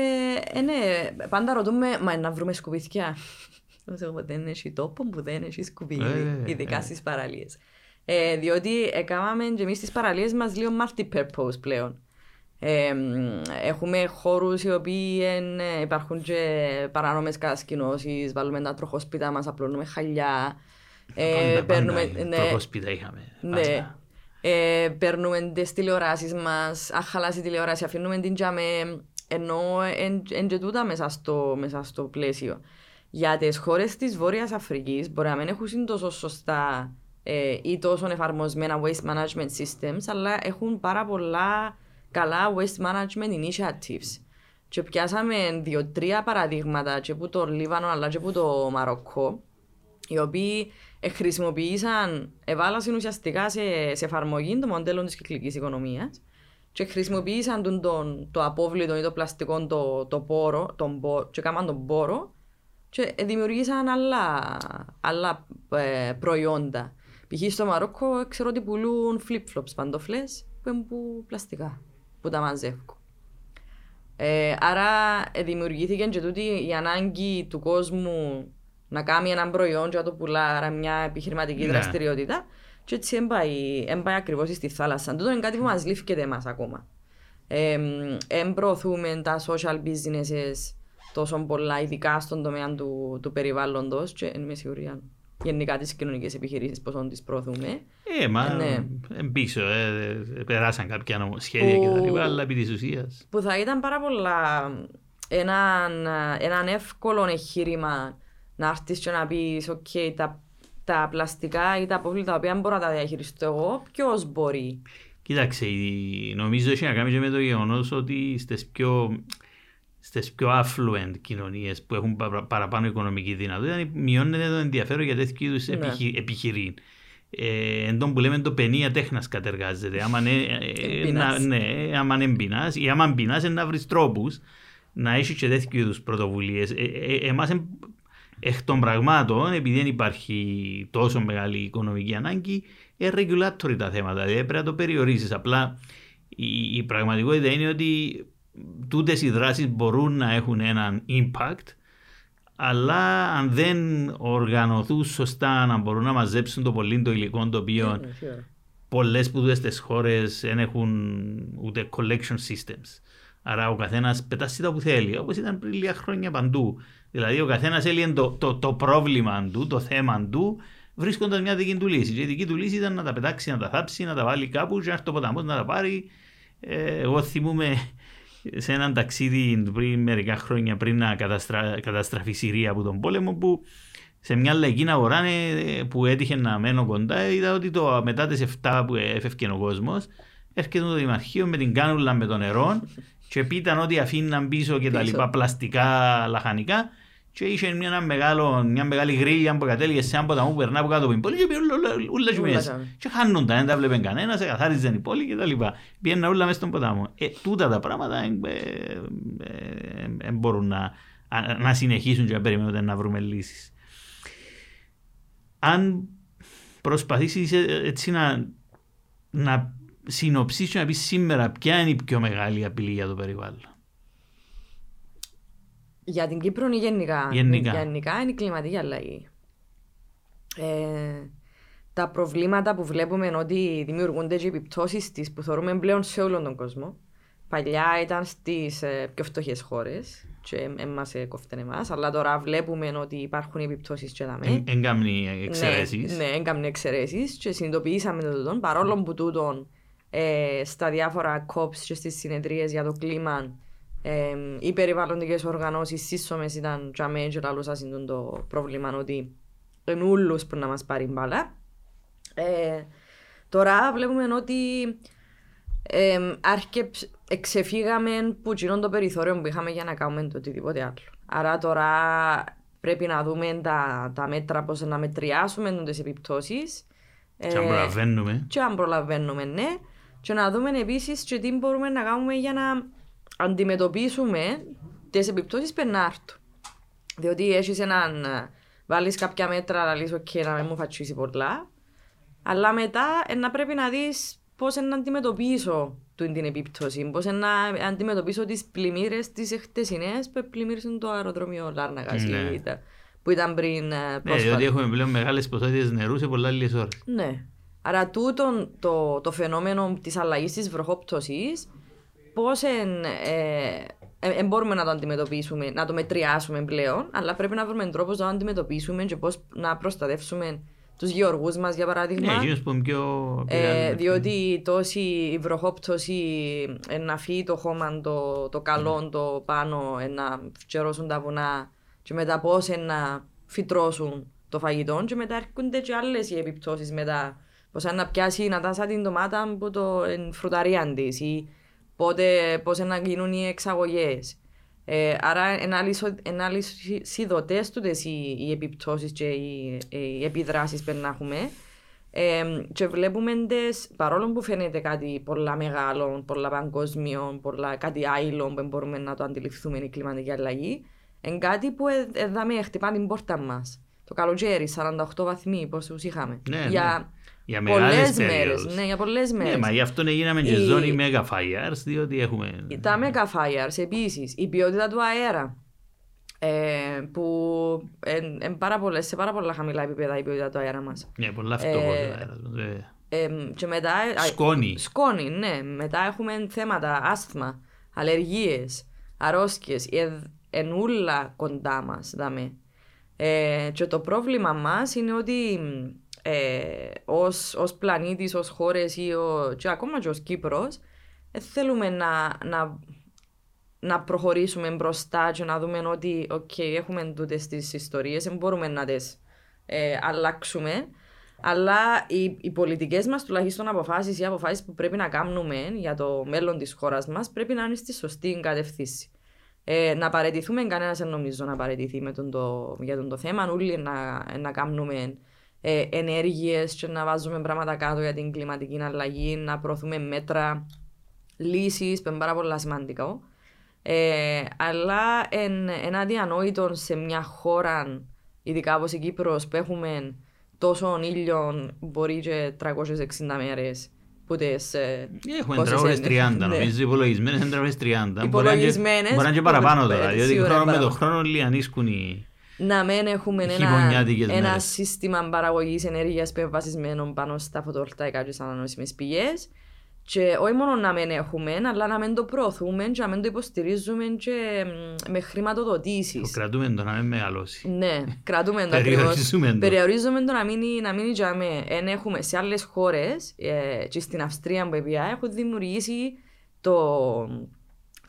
ε, ναι, πάντα ρωτούμε, μα να βρούμε σκουπίδια; δεν έχει τόπο που δεν έχει σκουπίδι, ε, ειδικά ε. στις παραλίες. Ε, διότι έκαναμε και εμείς στις παραλίες μας λίγο multi-purpose πλέον. Ε, έχουμε χώρους οι οποίοι ε, υπάρχουν και παράνομες κατασκηνώσεις. Βάλουμε τα τροχόσπιτα μας, απλώνουμε χαλιά. Ε, παίρνουμε, ναι, τροχόσπιτα είχαμε. Ναι. Ε, παίρνουμε τις τηλεοράσεις μας. Αν χαλάσει η τηλεόραση, αφήνουμε την τζάμε. Ενώ εν και τούτα μέσα στο, μέσα στο πλαίσιο. Για τις χώρες της Βόρειας Αφρικής μπορεί να μην έχουν τόσο σωστά ε, ή τόσο εφαρμοσμένα waste management systems, αλλά έχουν πάρα πολλά καλά waste management initiatives. Και πιάσαμε δύο-τρία παραδείγματα και από το Λίβανο αλλά και από το Μαροκό, οι οποίοι χρησιμοποίησαν, εβάλασαν ουσιαστικά σε, σε εφαρμογή το μοντέλο της κυκλικής οικονομίας και χρησιμοποίησαν τον, τον, το απόβλητο ή το πλαστικό το, το πόρο, τον, και έκαναν τον πόρο και δημιουργήσαν άλλα, άλλα ε, προϊόντα. Π.χ. στο Μαρόκο ξέρω ότι πουλούν flip-flops παντοφλές που είναι που πλαστικά, που τα μαζεύουν. Ε, άρα ε, δημιουργήθηκε και τούτη η ανάγκη του κόσμου να κάνει ένα προϊόν και να το πουλά, άρα μια επιχειρηματική ναι. δραστηριότητα. Και έτσι έμπαει, έμπαει ακριβώς στη θάλασσα. Τούτο είναι κάτι που μας λήφκεται εμάς ακόμα. Ε, προωθούμε τα social businesses τόσο πολλά, ειδικά στον τομέα του, του περιβάλλοντος. Και είμαι σίγουρη αν γενικά τις κοινωνικές επιχειρήσεις πώ τις προωθούμε. Ε, μα ναι. πίσω, ε, περάσαν κάποια νομοσχέδια που, και τα λοιπά, αλλά επί της ουσίας. Που θα ήταν πάρα πολλά έναν, έναν εύκολο εγχείρημα να έρθεις και να πεις: OK, τα, τα πλαστικά ή τα απόβλητα τα οποία μπορώ να τα διαχειριστώ εγώ, ποιος μπορεί; Κοίταξε, νομίζω έχει να κάνει και με το γεγονός ότι στις πιο, στις πιο affluent κοινωνίες που έχουν παραπάνω οικονομική δυνατότητα μειώνεται το ενδιαφέρον για τέτοιου είδους ναι. επιχειρήν. Ε, εν τόν που λέμε το παινία τέχνας κατεργάζεται. Άμα ναι, ε, να, ναι, άμα είναι μπινάς ή άμα μπινάς να βρεις τρόπους να έχεις και τέτοιου είδους πρωτοβουλίες. Ε, ε, εμάς εκ των πραγμάτων, επειδή δεν υπάρχει τόσο μεγάλη οικονομική ανάγκη, είναι regulatory τα θέματα. Δηλαδή πρέπει να το περιορίσεις. Απλά η, η πραγματικότητα είναι ότι τούτε οι δράσεις μπορούν να έχουν έναν impact, αλλά αν δεν οργανωθούν σωστά να μπορούν να μαζέψουν το πολύ το υλικό το οποίο yeah, yeah. πολλές σπουδέ χώρες δεν έχουν ούτε collection systems. Άρα ο καθένας πετάσει τα που θέλει, όπως ήταν πριν λίγα χρόνια παντού. Δηλαδή ο καθένας έλεγε το, το, το, πρόβλημα του, το θέμα του, βρίσκοντας μια δική του λύση. Και η δική του λύση ήταν να τα πετάξει, να τα θάψει, να τα βάλει κάπου, και να έρθει το ποταμός να τα πάρει. Ε, εγώ θυμούμαι σε έναν ταξίδι πριν μερικά χρόνια πριν να καταστρα... καταστραφεί η Συρία από τον πόλεμο που σε μια λαϊκή αγορά ε, που έτυχε να μένω κοντά είδα ότι το, μετά τις 7 που έφευκε ο κόσμος έρχεται το Δημαρχείο με την κάνουλα με το νερό και πίταν ότι αφήναν πίσω και τα λοιπά πλαστικά λαχανικά και είχε μια, μεγάλο, μια μεγάλη γρίλια που κατέληγε σε ένα ποταμό που περνά από κάτω από την πόλη και πήγε όλα και μέσα. Και χάνονταν, δεν τα βλέπε κανένας, σε καθάριζαν η πόλη και τα λοιπά. Πήγαιναν όλα μέσα στον ποταμό. Ε, τούτα τα πράγματα δεν ε, ε, ε, μπορούν να, να συνεχίσουν και να περιμένουν να βρούμε λύσεις. Αν προσπαθήσεις έτσι να, να συνοψίσεις να πεις σήμερα ποια είναι η πιο μεγάλη απειλή για το περιβάλλον. Για την Κύπρο ή γενικά. Γενικά. γενικά είναι η κλιματική αλλαγή. Ε, τα προβλήματα που βλέπουμε ότι δημιουργούνται και οι επιπτώσεις τη που θεωρούμε πλέον σε όλον τον κόσμο. Παλιά ήταν στις ε, πιο φτωχές χώρες και εμά ε, κόφτεν εμάς, αλλά τώρα βλέπουμε ότι υπάρχουν επιπτώσεις και δαμέ. Εγκάμνει εξαιρέσεις. Ναι, ναι εγκάμνει εξαιρέσεις και συνειδητοποιήσαμε το τούτο. Παρόλο που τούτον ε, στα διάφορα COPs και στις συνεδρίες για το κλίμα ε, οι περιβαλλοντικές οργανώσεις σύσσωμες ήταν τζαμέ και λαλούσαν το πρόβλημα ότι είναι ούλους που να μας πάρει μπάλα. Ε, τώρα βλέπουμε ότι ε, άρχε, εξεφύγαμε που γίνον το περιθώριο που είχαμε για να κάνουμε το οτιδήποτε άλλο. Άρα τώρα πρέπει να δούμε τα, τα μέτρα πώς να μετριάσουμε τι επιπτώσεις. Και αν προλαβαίνουμε. Και αν προλαβαίνουμε, ναι. Και να δούμε επίσης και τι μπορούμε να κάνουμε για να αντιμετωπίσουμε τις επιπτώσεις πενάρτου. Διότι έχεις έναν. Βάλεις κάποια μέτρα, να λύσεις, OK, να μην μου φατσίσει πολλά. Αλλά μετά ε, να πρέπει να δεις πώς να αντιμετωπίσω την επίπτωση. Πώς να αντιμετωπίσω τις πλημμύρες τις εχτεσινέ που πλημμύρισαν το αεροδρόμιο Λάρνακα. Ναι. Που ήταν πριν. Ναι, διότι έχουμε πλέον μεγάλες ποσότητες νερού σε πολλά λίγες ώρες. Ναι. Άρα τούτο το, το φαινόμενο της αλλαγής της βροχόπτωσης, πώς ε, ε, μπορούμε να το αντιμετωπίσουμε, να το μετριάσουμε πλέον, αλλά πρέπει να βρούμε τρόπο να το αντιμετωπίσουμε και πώς να προστατεύσουμε τους γεωργούς μας, για παράδειγμα. Ναι, που πιο ε, Διότι τόση βροχόπτωση να φύγει το χώμα το, το καλό mm. το πάνω, να φτιαρώσουν τα βουνά και μετά πώς να φυτρώσουν το φαγητό και μετά έρχονται και άλλες οι επιπτώσεις μετά. Πώς να πιάσει να τάσα την ντομάτα από το εν φρουταρία της ή πότε, πώς να γίνουν οι εξαγωγές. Ε, άρα είναι αλυσιδωτές τούτες οι, οι επιπτώσεις και οι, οι επιδράσεις που να έχουμε. Ε, και βλέπουμε τες, παρόλο που φαίνεται κάτι πολλά μεγάλο, πολλά παγκόσμιο, πολλά, κάτι άλλο που μπορούμε να το αντιληφθούμε η κλιματική αλλαγή, είναι κάτι που εδάμε ε, χτυπά την πόρτα μας. Το καλοκαίρι, 48 βαθμοί, πόσους είχαμε. Ναι, για Για πολλές μεγάλες μέρες. περίοδους. Ναι, για πολλές μέρες. Ναι, μα γι' αυτό έγιναμε και Η- ζώνη mega fires, διότι έχουμε... Τα mega fires επίσης, η ποιότητα του αέρα. Ε, που εν, εν πάρα πολλές, σε πάρα πολλά χαμηλά επίπεδα η ποιότητα του αέρα μας. Ναι, πολλά φτωχός Ε, ο αέρας μας, βέβαια. Ε, και μετά. α, Σκόνη. Σκόνη, ναι. Μετά έχουμε θέματα, άσθμα, αλλεργίες, αρρώσκες, ε, ενούλα κοντά μας, δάμε. Ε, και το πρόβλημα μας είναι ότι ε, ως, ως πλανήτης, ως χώρες ή ο, και ακόμα και ως Κύπρος ε, θέλουμε να, να, να προχωρήσουμε μπροστά και να δούμε ότι οκ, έχουμε τούτες τις ιστορίες, δεν μπορούμε να τις ε, αλλάξουμε. Αλλά οι, οι πολιτικές μας τουλάχιστον αποφάσεις ή αποφάσεις που πρέπει να κάνουμε για το μέλλον της χώρας μας πρέπει να είναι στη σωστή κατευθύνση. Ε, να παραιτηθούμε, κανένας δεν νομίζω να παραιτηθεί με τον το, για τον το θέμα. Όλοι να, να κάνουμε ε, ενέργειες και να βάζουμε πράγματα κάτω για την κλιματική αλλαγή, να προωθούμε μέτρα, λύσεις, που είναι πάρα πολύ σημαντικό. Ε, αλλά εν, εν αδιανόητο σε μια χώρα, ειδικά όπως η Κύπρος, που έχουμε τόσο ήλιο, μπορεί και 360 μέρες, που τις, ε, Έχουμε πόσες τραγωδές είναι. 30, Ναι. νομίζω υπολογισμένες είναι τραγωδές 30. Μπορεί να είναι και- Υπολογισμένες, Μπορεί να είναι και που παραπάνω πέρυσι τώρα, διότι ώρα χρόνο με το παραπάνω. χρόνο λιανίσκουν οι... να μην έχουμε ένα, Χειμωνιάτικες ένα μέρες. σύστημα παραγωγής ενέργειας που είναι βασισμένο πάνω στα φωτοβολταϊκά και στι ανανεώσιμες πηγές. Και όχι μόνο να μην έχουμε, αλλά να μην το προωθούμε και να μην το υποστηρίζουμε και μ, με χρηματοδοτήσεις. Το κρατούμε το να μην μεγαλώσει. Ναι, κρατούμε το ακριβώς. Περιορίζουμε το. Περιορίζουμε το να μείνει, να μείνει για με. Εν έχουμε σε άλλες χώρες, ε, και στην Αυστρία που επία, έχουν δημιουργήσει το,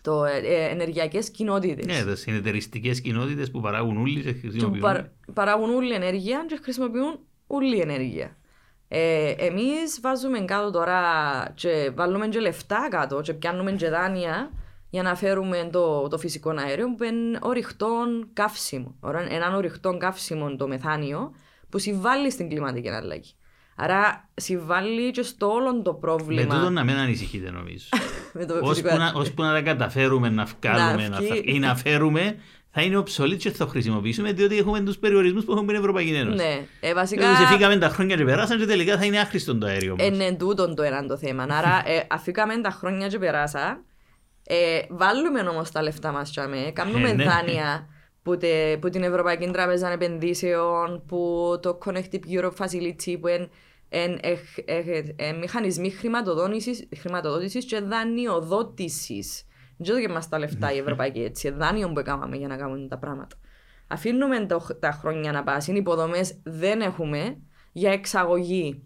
το ε, ε, ενεργειακές κοινότητες. Ναι, τα συνεταιριστικές κοινότητες που παράγουν όλοι και Και χρησιμοποιούν. παρα- παράγουν όλη ενέργεια και χρησιμοποιούν όλη ενέργεια. Ε, εμείς βάζουμε κάτω τώρα και βάλουμε και λεφτά κάτω και πιάνουμε και δάνεια για να φέρουμε το, το φυσικό αέριο που είναι ορυχτό καύσιμο. Ωρα- Έναν ορυχτό καύσιμο το μεθάνιο που συμβάλλει στην κλιματική αλλαγή. Άρα συμβάλλει και στο όλο το Με πρόβλημα τούτο να μην ανησυχείτε νομίζω. με το Ώσπου φυσικό να, ώσπου να τα καταφέρουμε να βγάλουμε Να να βγει. φα- ή να φέρουμε, θα είναι obsolete και θα το χρησιμοποιήσουμε διότι έχουμε τους περιορισμούς που έχουμε την Ευρωπαϊκή Ένωση. Ναι, ε, βασικά... Δηλαδή σε φύγαμε τα χρόνια και περάσαν και τελικά θα είναι άχρηστο το αέριο μας. Είναι τούτον το έναν το θέμα. Άρα, ε, αφήκαμε τα χρόνια και περάσα. Ε, βάλουμε όμως τα λεφτά μας τσάμε. Κάνουμε Ε, ναι. δάνεια που, τε, που την Ευρωπαϊκή Τράπεζα Επενδύσεων, που το Connective Europe Facility, που είναι εν, εχ, εχ, ε, μηχανισμοί χρηματοδότησης, χρηματοδότησης και δανειοδότησης. Δεν και μας τα λεφτά η Ευρωπαϊκή έτσι, ε, δάνειο που έκαναμε για να κάνουμε τα πράγματα. Αφήνουμε το, τα χρόνια να πάσουν, υποδομές δεν έχουμε για εξαγωγή.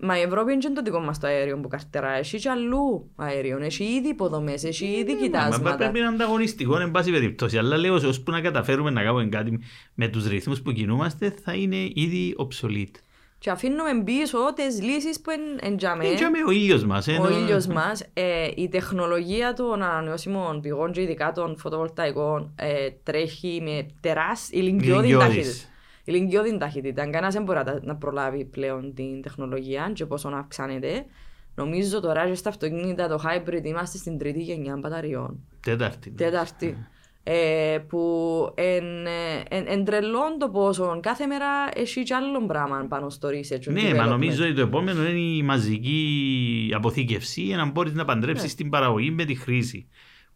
Μα η Ευρώπη είναι και το δικό μας το αέριο που καρτερά. Έχει και αλλού αέριο. Έχει ήδη υποδομές, έχει ήδη Μα κοιτάσματα. πρέπει να είναι ανταγωνιστικό, εν πάση περιπτώσει. Αλλά λέω, ώσπου να καταφέρουμε να κάνουμε κάτι με τους ρυθμούς που κινούμαστε, θα είναι ήδη obsolete. Και αφήνουμε πίσω τις λύσεις που είναι εντιαμέ. Είναι και με ο ήλιος μας. Ο ενώ- ήλιος μας, ε, η τεχνολογία των ανανεώσιμων πηγών και ειδικά των φωτοβολταϊκών ε, τρέχει με τεράστια ηλικιώδη Ηλικιώδης. ταχύτητα. Ηλικιώδη ταχύτητα. Κανένας δεν μπορεί να τα- να προλάβει πλέον την τεχνολογία και πόσο να αυξάνεται. Νομίζω τώρα και στα αυτοκίνητα το hybrid είμαστε στην τρίτη γενιά μπαταριών. Τέταρτη. Τέταρτη. Ε, που εν, ε, εν, εν τρελόν το πόσο κάθε μέρα έχει κι άλλο πράγμα πάνω στο research. and Ναι, μα development. νομίζω ότι το επόμενο είναι η μαζική αποθήκευση για να μπορεί να παντρέψεις Ναι. την παραγωγή με τη χρήση.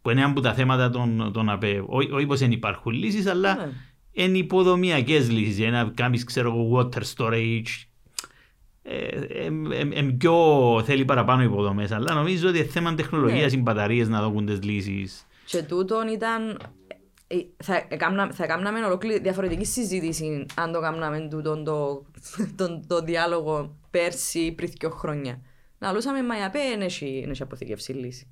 Που είναι ένα από τα θέματα των, των ΑΠΕ. Ό- Όχι πω δεν υπάρχουν λύσεις, αλλά Ναι. είναι υποδομιακές λύσεις. Για να κάνεις, ξέρω εγώ, water storage. Ε, ε, ε, ε, πιο θέλει παραπάνω υποδομές. Αλλά νομίζω ότι είναι θέμα τεχνολογίας Ναι. οι μπαταρίες να δώσουν τις λύσεις. Και τούτον ήταν. Ε, Θα, έκανα- θα κάναμε ολόκληρη διαφορετική συζήτηση αν το κάναμε τούτον το, το, το διάλογο πέρσι πριν δύο χρόνια. Να λούσαμε, μα η ΑΠΕ δεν έχει, δεν έχει αποθηκεύσει λύση.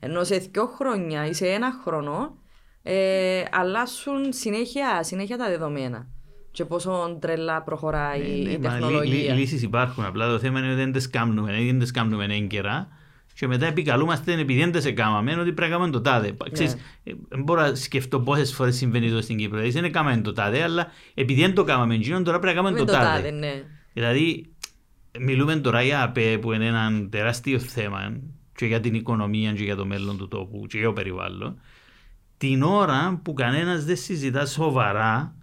Ενώ σε δύο χρόνια ή σε ένα χρόνο ε, αλλάσουν συνέχεια, συνέχεια τα δεδομένα. και πόσο τρελά προχωράει Ναι, η ναι, μα τεχνολογία. λύ- Λύσεις υπάρχουν. Απλά το θέμα είναι ότι δεν τις κάνουμε, δεν τις κάνουμε έγκαιρα. Και μετά επικαλούμαστε επειδή δεν τις έκαναμε, ότι πρέπει να κάνουμε το τάδε. Ξέρεις, ε, δεν μπορώ να σκεφτώ πόσες φορές συμβαίνει το στην Κύπρο. Δηλαδή δεν έκαναμε το τάδε, αλλά επειδή δεν το κάναμε εκείνον, τώρα πρέπει να κάνουμε Με το το τάδε. τάδε, ναι. Δηλαδή, μιλούμε τώρα για ΑΠΕ που είναι ένα τεράστιο θέμα και για την οικονομία και για το μέλλον του τόπου και για το περιβάλλον. Την ώρα που κανένας δεν συζητά σοβαρά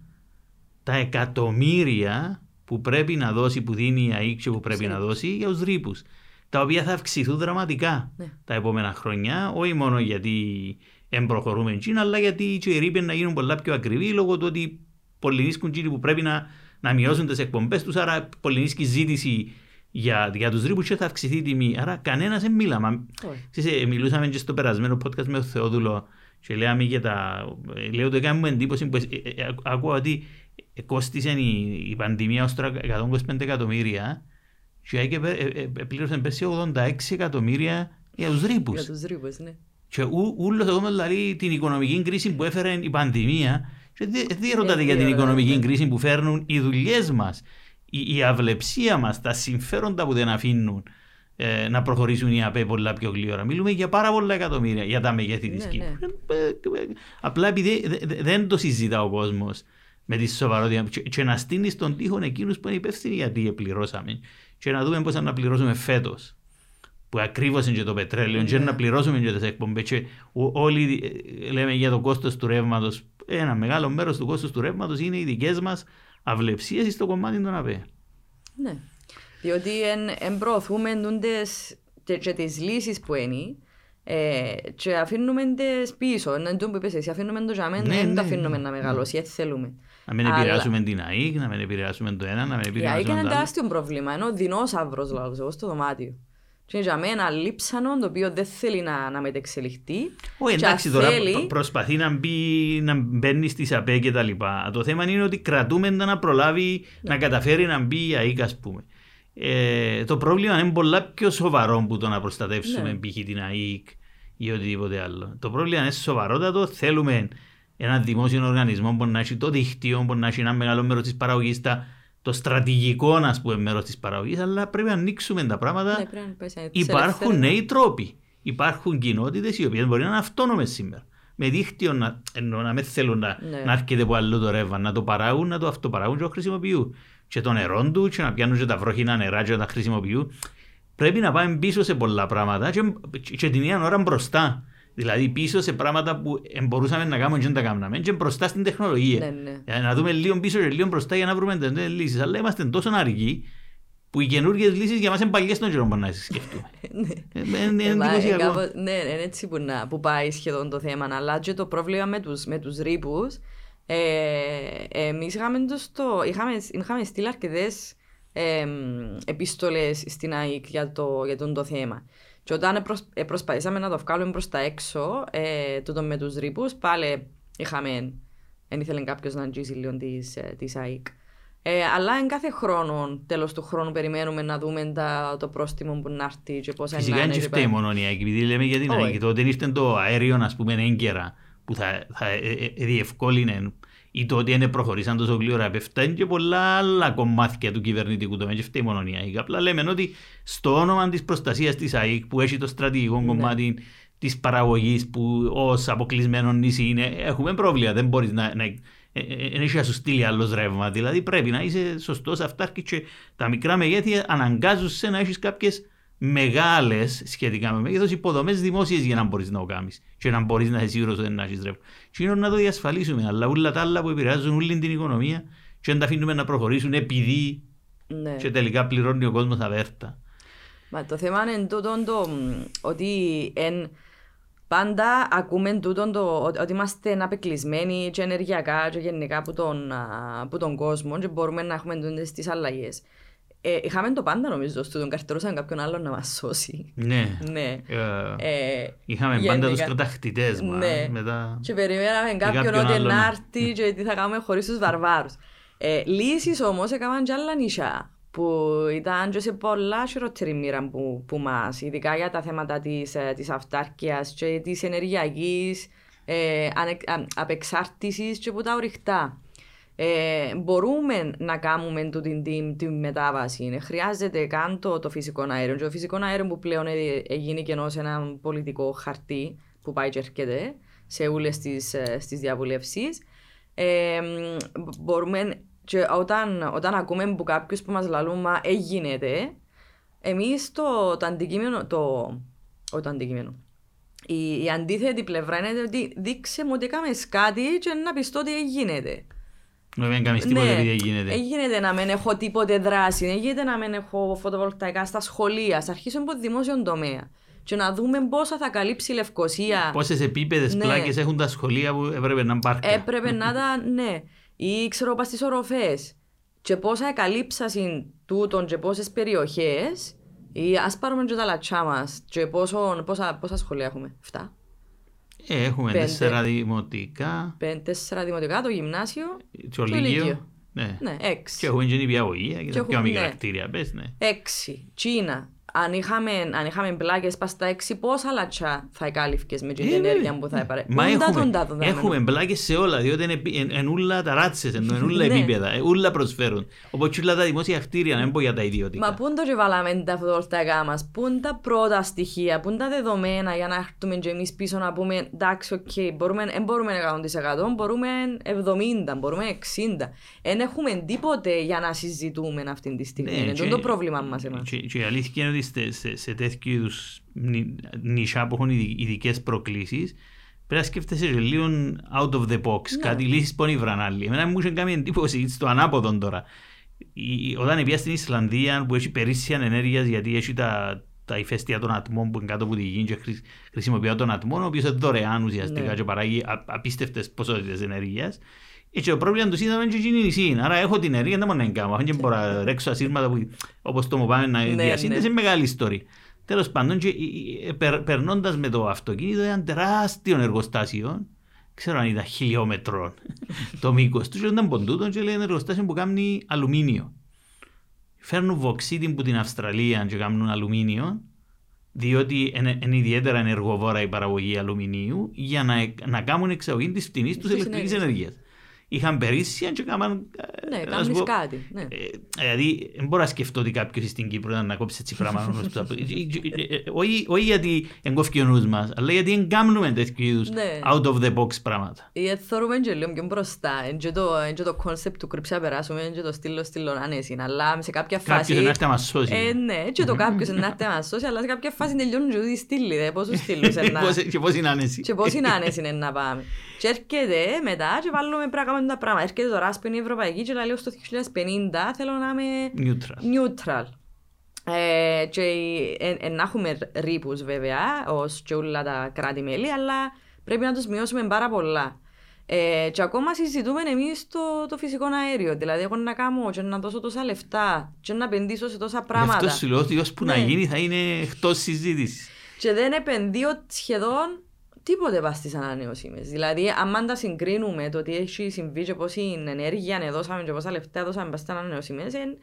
τα εκατομμύρια που πρέπει να δώσει, που δίνει η ΑΕΚ και που πρέπει Σε να ρήπους. δώσει για τους ρήπους. Τα οποία θα αυξηθούν δραματικά Ναι. τα επόμενα χρόνια, όχι μόνο γιατί δεν προχωρούμε εκεί, αλλά γιατί και οι ρήποι να γίνουν πολλά πιο ακριβοί λόγω του ότι πολυνίσκουν εκείνοι που πρέπει να, να μειώσουν τις εκπομπές τους, άρα πολυνίσκει ζήτηση για, για τους ρήπους και θα αυξηθεί η τιμή. Άρα κανένας δεν μίλα. Μα, Όχι. ξέρεις, ε, μιλούσαμε και στο περασμένο podcast με τον Θεόδουλο και λέμε για τα. ε, Λέω ότι έκανε μου εντύπωση που ε, ε, ε, άκουγα ότι ε, κόστησε η, η πανδημία ως τώρα 125 εκατομμύρια και η ΑΕΚ ε, ε, ε, πλήρωσε πέρσι 86 εκατομμύρια για τους ρήπους. Για τους ρήπους, ναι. Και ού- ούλος ο κόσμος δηλαδή την οικονομική κρίση που έφερε η πανδημία και δεν δεν ρωτάτε Ε, για την τι οικονομική ρωτάτε. κρίση που φέρνουν οι δουλειές μας, η, η αυλεψία μας, τα συμφέροντα που δεν αφήνουν ε, να προχωρήσουν οι ΑΠΕ πολλά πιο γλύωρα. Μιλούμε για πάρα πολλά εκατομμύρια για τα μεγέθη της Ναι, Κύπρου. ναι. Ε, ε, ε, Απλά επειδή δε- δε- δεν το συζητά ο κόσμος με τη σοβαρότητα και, και να στείνεις στον τοίχο εκείνους που είναι υπεύθυνοι γιατί πληρώσαμε και να δούμε πώς θα να πληρώσουμε φέτος που ακριβώς είναι και το πετρέλαιο και Ναι. να πληρώσουμε και τις εκπομπές και ο- όλοι ε, λέμε για το κόστος του ρεύματος ένα μεγάλο μέρος του κόστος του ρεύματος είναι οι δικές μας αυλεψίες στο κομμάτι των ΑΠΕ. Ναι. Διότι εν, εν προωθούμε τούντες και, και τις λύσεις που είναι ε, και αφήνουμε τις πίσω. Είναι το που είπες εσύ, αφήνουμε το τζαμέν, Ναι, δεν ναι, το αφήνουμε ναι. να μεγαλώσει, έτσι θέλουμε. Να μην Αλλά- επηρεάσουμε την ΑΕΚ, να μην επηρεάσουμε το ένα, να μην Η ΑΕΚ επηρεάσουμε είναι το άλλο. τεράστιο πρόβλημα, ενώ δεινόσαυρος λαός, εγώ στο δωμάτιο. Και είναι για μένα ένα λείψανο το οποίο δεν θέλει να, να μετεξελιχθεί. Όχι, Και εντάξει, αν τώρα θέλει- προ- προσπαθεί να, μπει, να μπαίνει στις ΑΠΕ και τα λοιπά. Το θέμα είναι ότι κρατούμε τα να προλάβει Ναι. να καταφέρει να μπει η ΑΕΚ, ας πούμε. Ε, το πρόβλημα είναι πολλά πιο σοβαρό που το να προστατεύσουμε Ναι. π.χ. την ΑΕΚ ή οτιδήποτε άλλο. Το πρόβλημα είναι σοβαρότατο. Θέλουμε ένα δημόσιο οργανισμό που να έχει το δίκτυο, που να έχει ένα μεγάλο μέρος της παραγωγής, το στρατηγικό ας πούμε, μέρος της παραγωγής, αλλά πρέπει να ανοίξουμε τα πράγματα Ναι, πρέπει να πέσει έτσι Υπάρχουν ελεύθερα. νέοι τρόποι. Υπάρχουν κοινότητες οι οποίες μπορεί να είναι αυτόνομες σήμερα. Με δίκτυο να, εννοώ, να μην θέλουν να, Ναι. να έρχεται από αλλού το ρεύμα, να το παράγουν, να το αυτοπαράγουν και το χρησιμοποιούν. Και το νερό του, και να πιάνουν και τα βροχινά νερά και να τα χρησιμοποιούν. Πρέπει να πάμε πίσω σε πολλά πράγματα και, και την ίδια ώρα μπροστά. Δηλαδή πίσω σε πράγματα που ε, μπορούσαμε να κάνουμε και δεν τα κάναμε και μπροστά στην τεχνολογία. Ναι, ναι. Για να δούμε λίγο πίσω και λίγο μπροστά για να βρούμε τις λύσεις. Αλλά είμαστε τόσο αργοί που οι καινούργιες λύσεις για μας είναι παλιές στον καιρό που να τις σκεφτούμε. Ναι. Ε, Είναι Ε, μα, ε, εντυπωσιακό. κάπως- Ναι, είναι έτσι που, να, που πάει σχεδόν το θέμα. Αλλά και το πρόβλημα με τους, με τους ρήπους, ε, εμείς είχαμε, το στο, είχαμε, είχαμε στείλει αρκετές ε, επιστολές στην ΑΕΚ για το, για τον το θέμα. Και όταν προσ, ε, προσπαθήσαμε να το βγάλουμε προς τα έξω, ε, τούτο με τους ρήπους, πάλι είχαμε, δεν ήθελε κάποιος να αγγίσει λίγο της, ε, της ΑΕΚ. Ε, αλλά εν κάθε χρόνο, τέλος του χρόνου, περιμένουμε να δούμε τα, το πρόστιμο που να έρθει και πώς Φυσικά να δεν είναι. φταίει μόνο η ΑΕΚ, επειδή λέμε για την Όχι. ΑΕΚ. Τότε ήρθε το αέριο, ας πούμε, έγκαιρα, που θα, θα ε, ε, διευκόλυνε ή το ότι είναι προχωρήσαν τόσο γλύωρα πέφτουν και πολλά άλλα κομμάτια του κυβερνητικού τομέα και φταίει μόνο η ΑΕΚ. Απλά λέμε ότι στο όνομα της προστασίας της ΑΕΚ που έχει το στρατηγικό Ναι. κομμάτι της παραγωγής που ως αποκλεισμένος νησί είναι, έχουμε πρόβλημα. Δεν μπορείς να, να, ε, ε, δεν έχεις να σου στείλει άλλος ρεύμα. Δηλαδή πρέπει να είσαι σωστός αυτάρκης και τα μικρά μεγέθη αναγκάζουν σε να έχεις κάποιες μεγάλες σχετικά με μέγεθο υποδομές δημόσιες για να μπορείς να το κάνεις και να μπορείς να είσαι σίγουρος ότι δεν έχεις ρεύμα. Και είναι να το διασφαλίσουμε. Αλλά όλα τα άλλα που επηρεάζουν όλη την οικονομία και δεν τα αφήνουμε να προχωρήσουν επειδή Ναι. και τελικά πληρώνει ο κόσμος αβέρτα. Μα το θέμα είναι τούτο το, μ, ότι εν, πάντα ακούμε τούτο το, ότι ότι είμαστε απεκλεισμένοι και ενεργειακά και γενικά από τον, α, από τον κόσμο και μπορούμε να έχουμε τούτες τις αλλαγές. Ε, είχαμε το πάντα νομίζω στο τον καρτερούσαν κάποιον άλλον να μας σώσει. Ναι. ναι. Ε, Ε, Είχαμε γενικά. πάντα τους κατακτητές μας. Ναι. Μετά... Και περιμέναμε κάποιον κάποιον ότι άλλον να να- έρθει και τι θα κάνουμε χωρίς τους βαρβάρους. Ε, λύσεις όμως έκαναν και άλλα νησιά που ήταν και σε πολλά χειρότερη μοίρα που, που μας, ειδικά για τα θέματα της, ε, της αυτάρκειας και της ενεργειακής ε, ανεκ, α, απεξάρτησης και που τα ορυκτά. Ε, μπορούμε να κάνουμε τούτη την, την μετάβαση. Χρειάζεται καν το, το φυσικό αέριο. Και το φυσικό αέριο που πλέον ε- έγινε και ενός ένα πολιτικό χαρτί που πάει και έρχεται σε όλες τις στις διαβουλεύσεις. Ε, μπορούμε, και όταν, όταν ακούμε από κάποιους που μας λαλούν, μα έγινεται, εμείς το, το αντικείμενο. Το, όχι το αντικείμενο. Η, η αντίθετη πλευρά είναι ότι δείξε μου ότι έκαμες κάτι και να πιστώ ότι γίνεται. Δεν κάνεις τίποτε Ναι, επειδή γίνεται. Έγινε να μην έχω τίποτε δράση, έγινε να μην έχω φωτοβολταϊκά στα σχολεία, ας αρχίσουμε από το δημόσιο τομέα. Και να δούμε πόσα θα καλύψει η Λευκοσία. Πόσες επίπεδες Ναι. πλάκες έχουν τα σχολεία που έπρεπε να πάρκια. Έπρεπε να τα, ναι. Ή ξέρω πας στις οροφές. Και πόσα εκαλύψασαν τούτον και πόσες περιοχές. Ή ας πάρουμε και τα λατσά μας. Και πόσο, πόσα, πόσα σχολεία έχουμε. Φτά. Ε, έχουμε Πέντε. τέσσερα δημοτικά, Πέντε, τέσσερα δημοτικά, το γυμνάσιο. το Το Λύκειο. Λύκειο. Ναι. Ναι, έξι. Και έχουμε και νηπιαγωγεία και Και τα πιο έχουμε- μικρά ναι. κτίρια, πες, ναι. Έξι. Τσίνα. Αν είχαμε, αν είχαμε πλάκες πας στα έξι, πόσα λατσά θα εκάλυφκες με την Ε, ενέργεια ναι. που θα έπαρε; Μα Ούντα έχουμε, τον τάτο δάμε. έχουμε μπλάκες σε όλα, διότι είναι, επί- εν, εν ούλα τα ράτσες, εν, εν ούλα Ναι. επίπεδα, ε, ούλα προσφέρουν. Οπότε ούλα τα δημόσια κτίρια, να μην πω για τα ιδιωτικά. Μα πού είναι το και βάλαμε τα φωτοβολταϊκά μας, πού είναι τα πρώτα στοιχεία, πού είναι τα δεδομένα για να έρθουμε και εμείς πίσω να πούμε εντάξει, οκ, μπορούμε, δεν μπορούμε 100%, μπορούμε 70, μπορούμε 60. Δεν έχουμε τίποτε για να συζητούμε αυτή τη στιγμή. Ναι, είναι και- το το πρόβλημα μας εμάς. Και, και η αλήθεια είναι ότι σε, σε, σε τέτοιου είδους νησιά που έχουν ειδικές προκλήσεις, πρέπει να σκέφτεσαι και λίγο out of the box. Ναι. Κάτι λύσεις που είναι άλλοι. Εμένα μου είχε κάνει εντύπωση στο ανάποδο τώρα. Η- Όταν πήγα στην Ισλανδία που έχει περίσσια ενέργειας γιατί έχει τα, τα ηφαίστεια των ατμών που είναι κάτω από τη γη και χρησ- χρησιμοποιεί τον ατμό, ο οποίος είναι δωρεάν ουσιαστικά Ναι. και παράγει απίστευτες ποσότητες ενέργειας. Και το πρόβλημα τους ήταν και εκείνη η νησί. Άρα έχω την ενέργεια, δεν μπορώ να κάνω. Δεν μπορώ να ρέξω ασύρματα που όπως το μου πάμε να Ναι, διασύνδεση, ναι. είναι μεγάλη ιστορία. Τέλος πάντων, και, ε, ε, περ, περνώντας με το αυτοκίνητο, ένα τεράστιο εργοστάσιο, ξέρω αν ήταν χιλιόμετρων το μήκος τους, και ήταν ποντούτο και λέει ένα εργοστάσιο που κάνει αλουμίνιο. Φέρνουν βοξίτη που την Αυστραλία και κάνουν αλουμίνιο, διότι είναι, είναι ιδιαίτερα ενεργοβόρα η παραγωγή αλουμινίου για να, εκ- να κάνουν εξαγωγή της φτηνής τους Της ηλεκτρικής ενέργειας. ενέργειας. Είχαν περίσσια και κάμαν... ε, Ναι, να κάνεις σου πω, κάτι. Ναι. ε, Δηλαδή, δεν μπορώ να σκεφτώ ότι κάποιος στην Κύπρο ήταν να κόψει έτσι πράγματα. όπως το- ε, ε, ε, Όχι όχι γιατί εγκόφηκε ο νους μας, αλλά γιατί δεν κάνουμε τέτοιου είδους Ναι. out of the box πράγματα. Ή θεωρούμε και λίγο πιο μπροστά. Είναι και το, είναι και το concept του κρυψά περάσουμε, είναι και το στήλο στήλο άνεση. Αλλά σε κάποια φάση... Κάποιος να έρθει να μας σώσει. Ε, ναι, και το κάποιος να έρθει να μας σώσει, αλλά σε κάποια φάση τελειώνουν και τούτοι οι στήλοι, δε, πόσους στήλους είναι να... Πώς- Και πώς είναι άνεση. Και πώς είναι άνεση είναι να πάμε. Και έρχεται μετά και βάλουμε πρέπει να κάνουμε τα πράγματα. Έρχεται τώρα, ας πούμε, η Ευρωπαϊκή και λέει ως το 2050 θέλω να είμαι Neutral. neutral. Ε, και ε, ε, να έχουμε ρήπους βέβαια, ως και όλα τα κράτη-μέλη, αλλά πρέπει να τους μειώσουμε πάρα πολλά. Ε, και ακόμα συζητούμε εμείς το, το φυσικό αέριο. Δηλαδή, εγώ να κάνω και να δώσω τόσα λεφτά και να επενδύσω σε τόσα Γι' πράγματα. αυτό σου λέω ότι ώσπου να Ναι. γίνει θα είναι εκτός συζήτησης. Και δεν επενδύω σχεδόν τίποτε πας στις ανανεώσιμες. Δηλαδή, αν τα συγκρίνουμε το τι έχει συμβεί και πόση ενέργεια δώσαμε και πόσα λεφτά δώσαμε πας στις ανανεώσιμες, είναι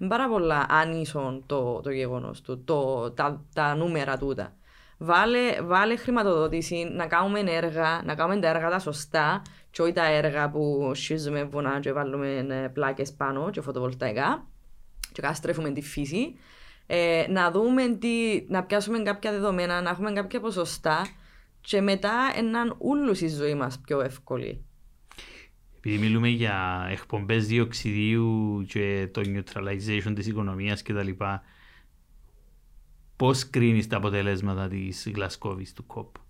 είναι πάρα πολλά άνισον το, το γεγονός του, το, τα, τα νούμερα τούτα. Βάλε, βάλε χρηματοδότηση, να κάνουμε έργα, να κάνουμε τα έργα τα σωστά και όχι τα έργα που σχίζουμε βουνά και βάλουμε ε, πλάκες πάνω και φωτοβολταϊκά και καταστρέφουμε τη φύση. Ε, να δούμε τι, να πιάσουμε κάποια δεδομένα, να έχουμε κάποια ποσοστά και μετά έναν ούλους η ζωή μας πιο εύκολη. Επειδή μιλούμε για εκπομπές διοξιδίου και το neutralization της οικονομίας κτλ. Πώς κρίνεις τα αποτελέσματα της Γλασκόβης του COP.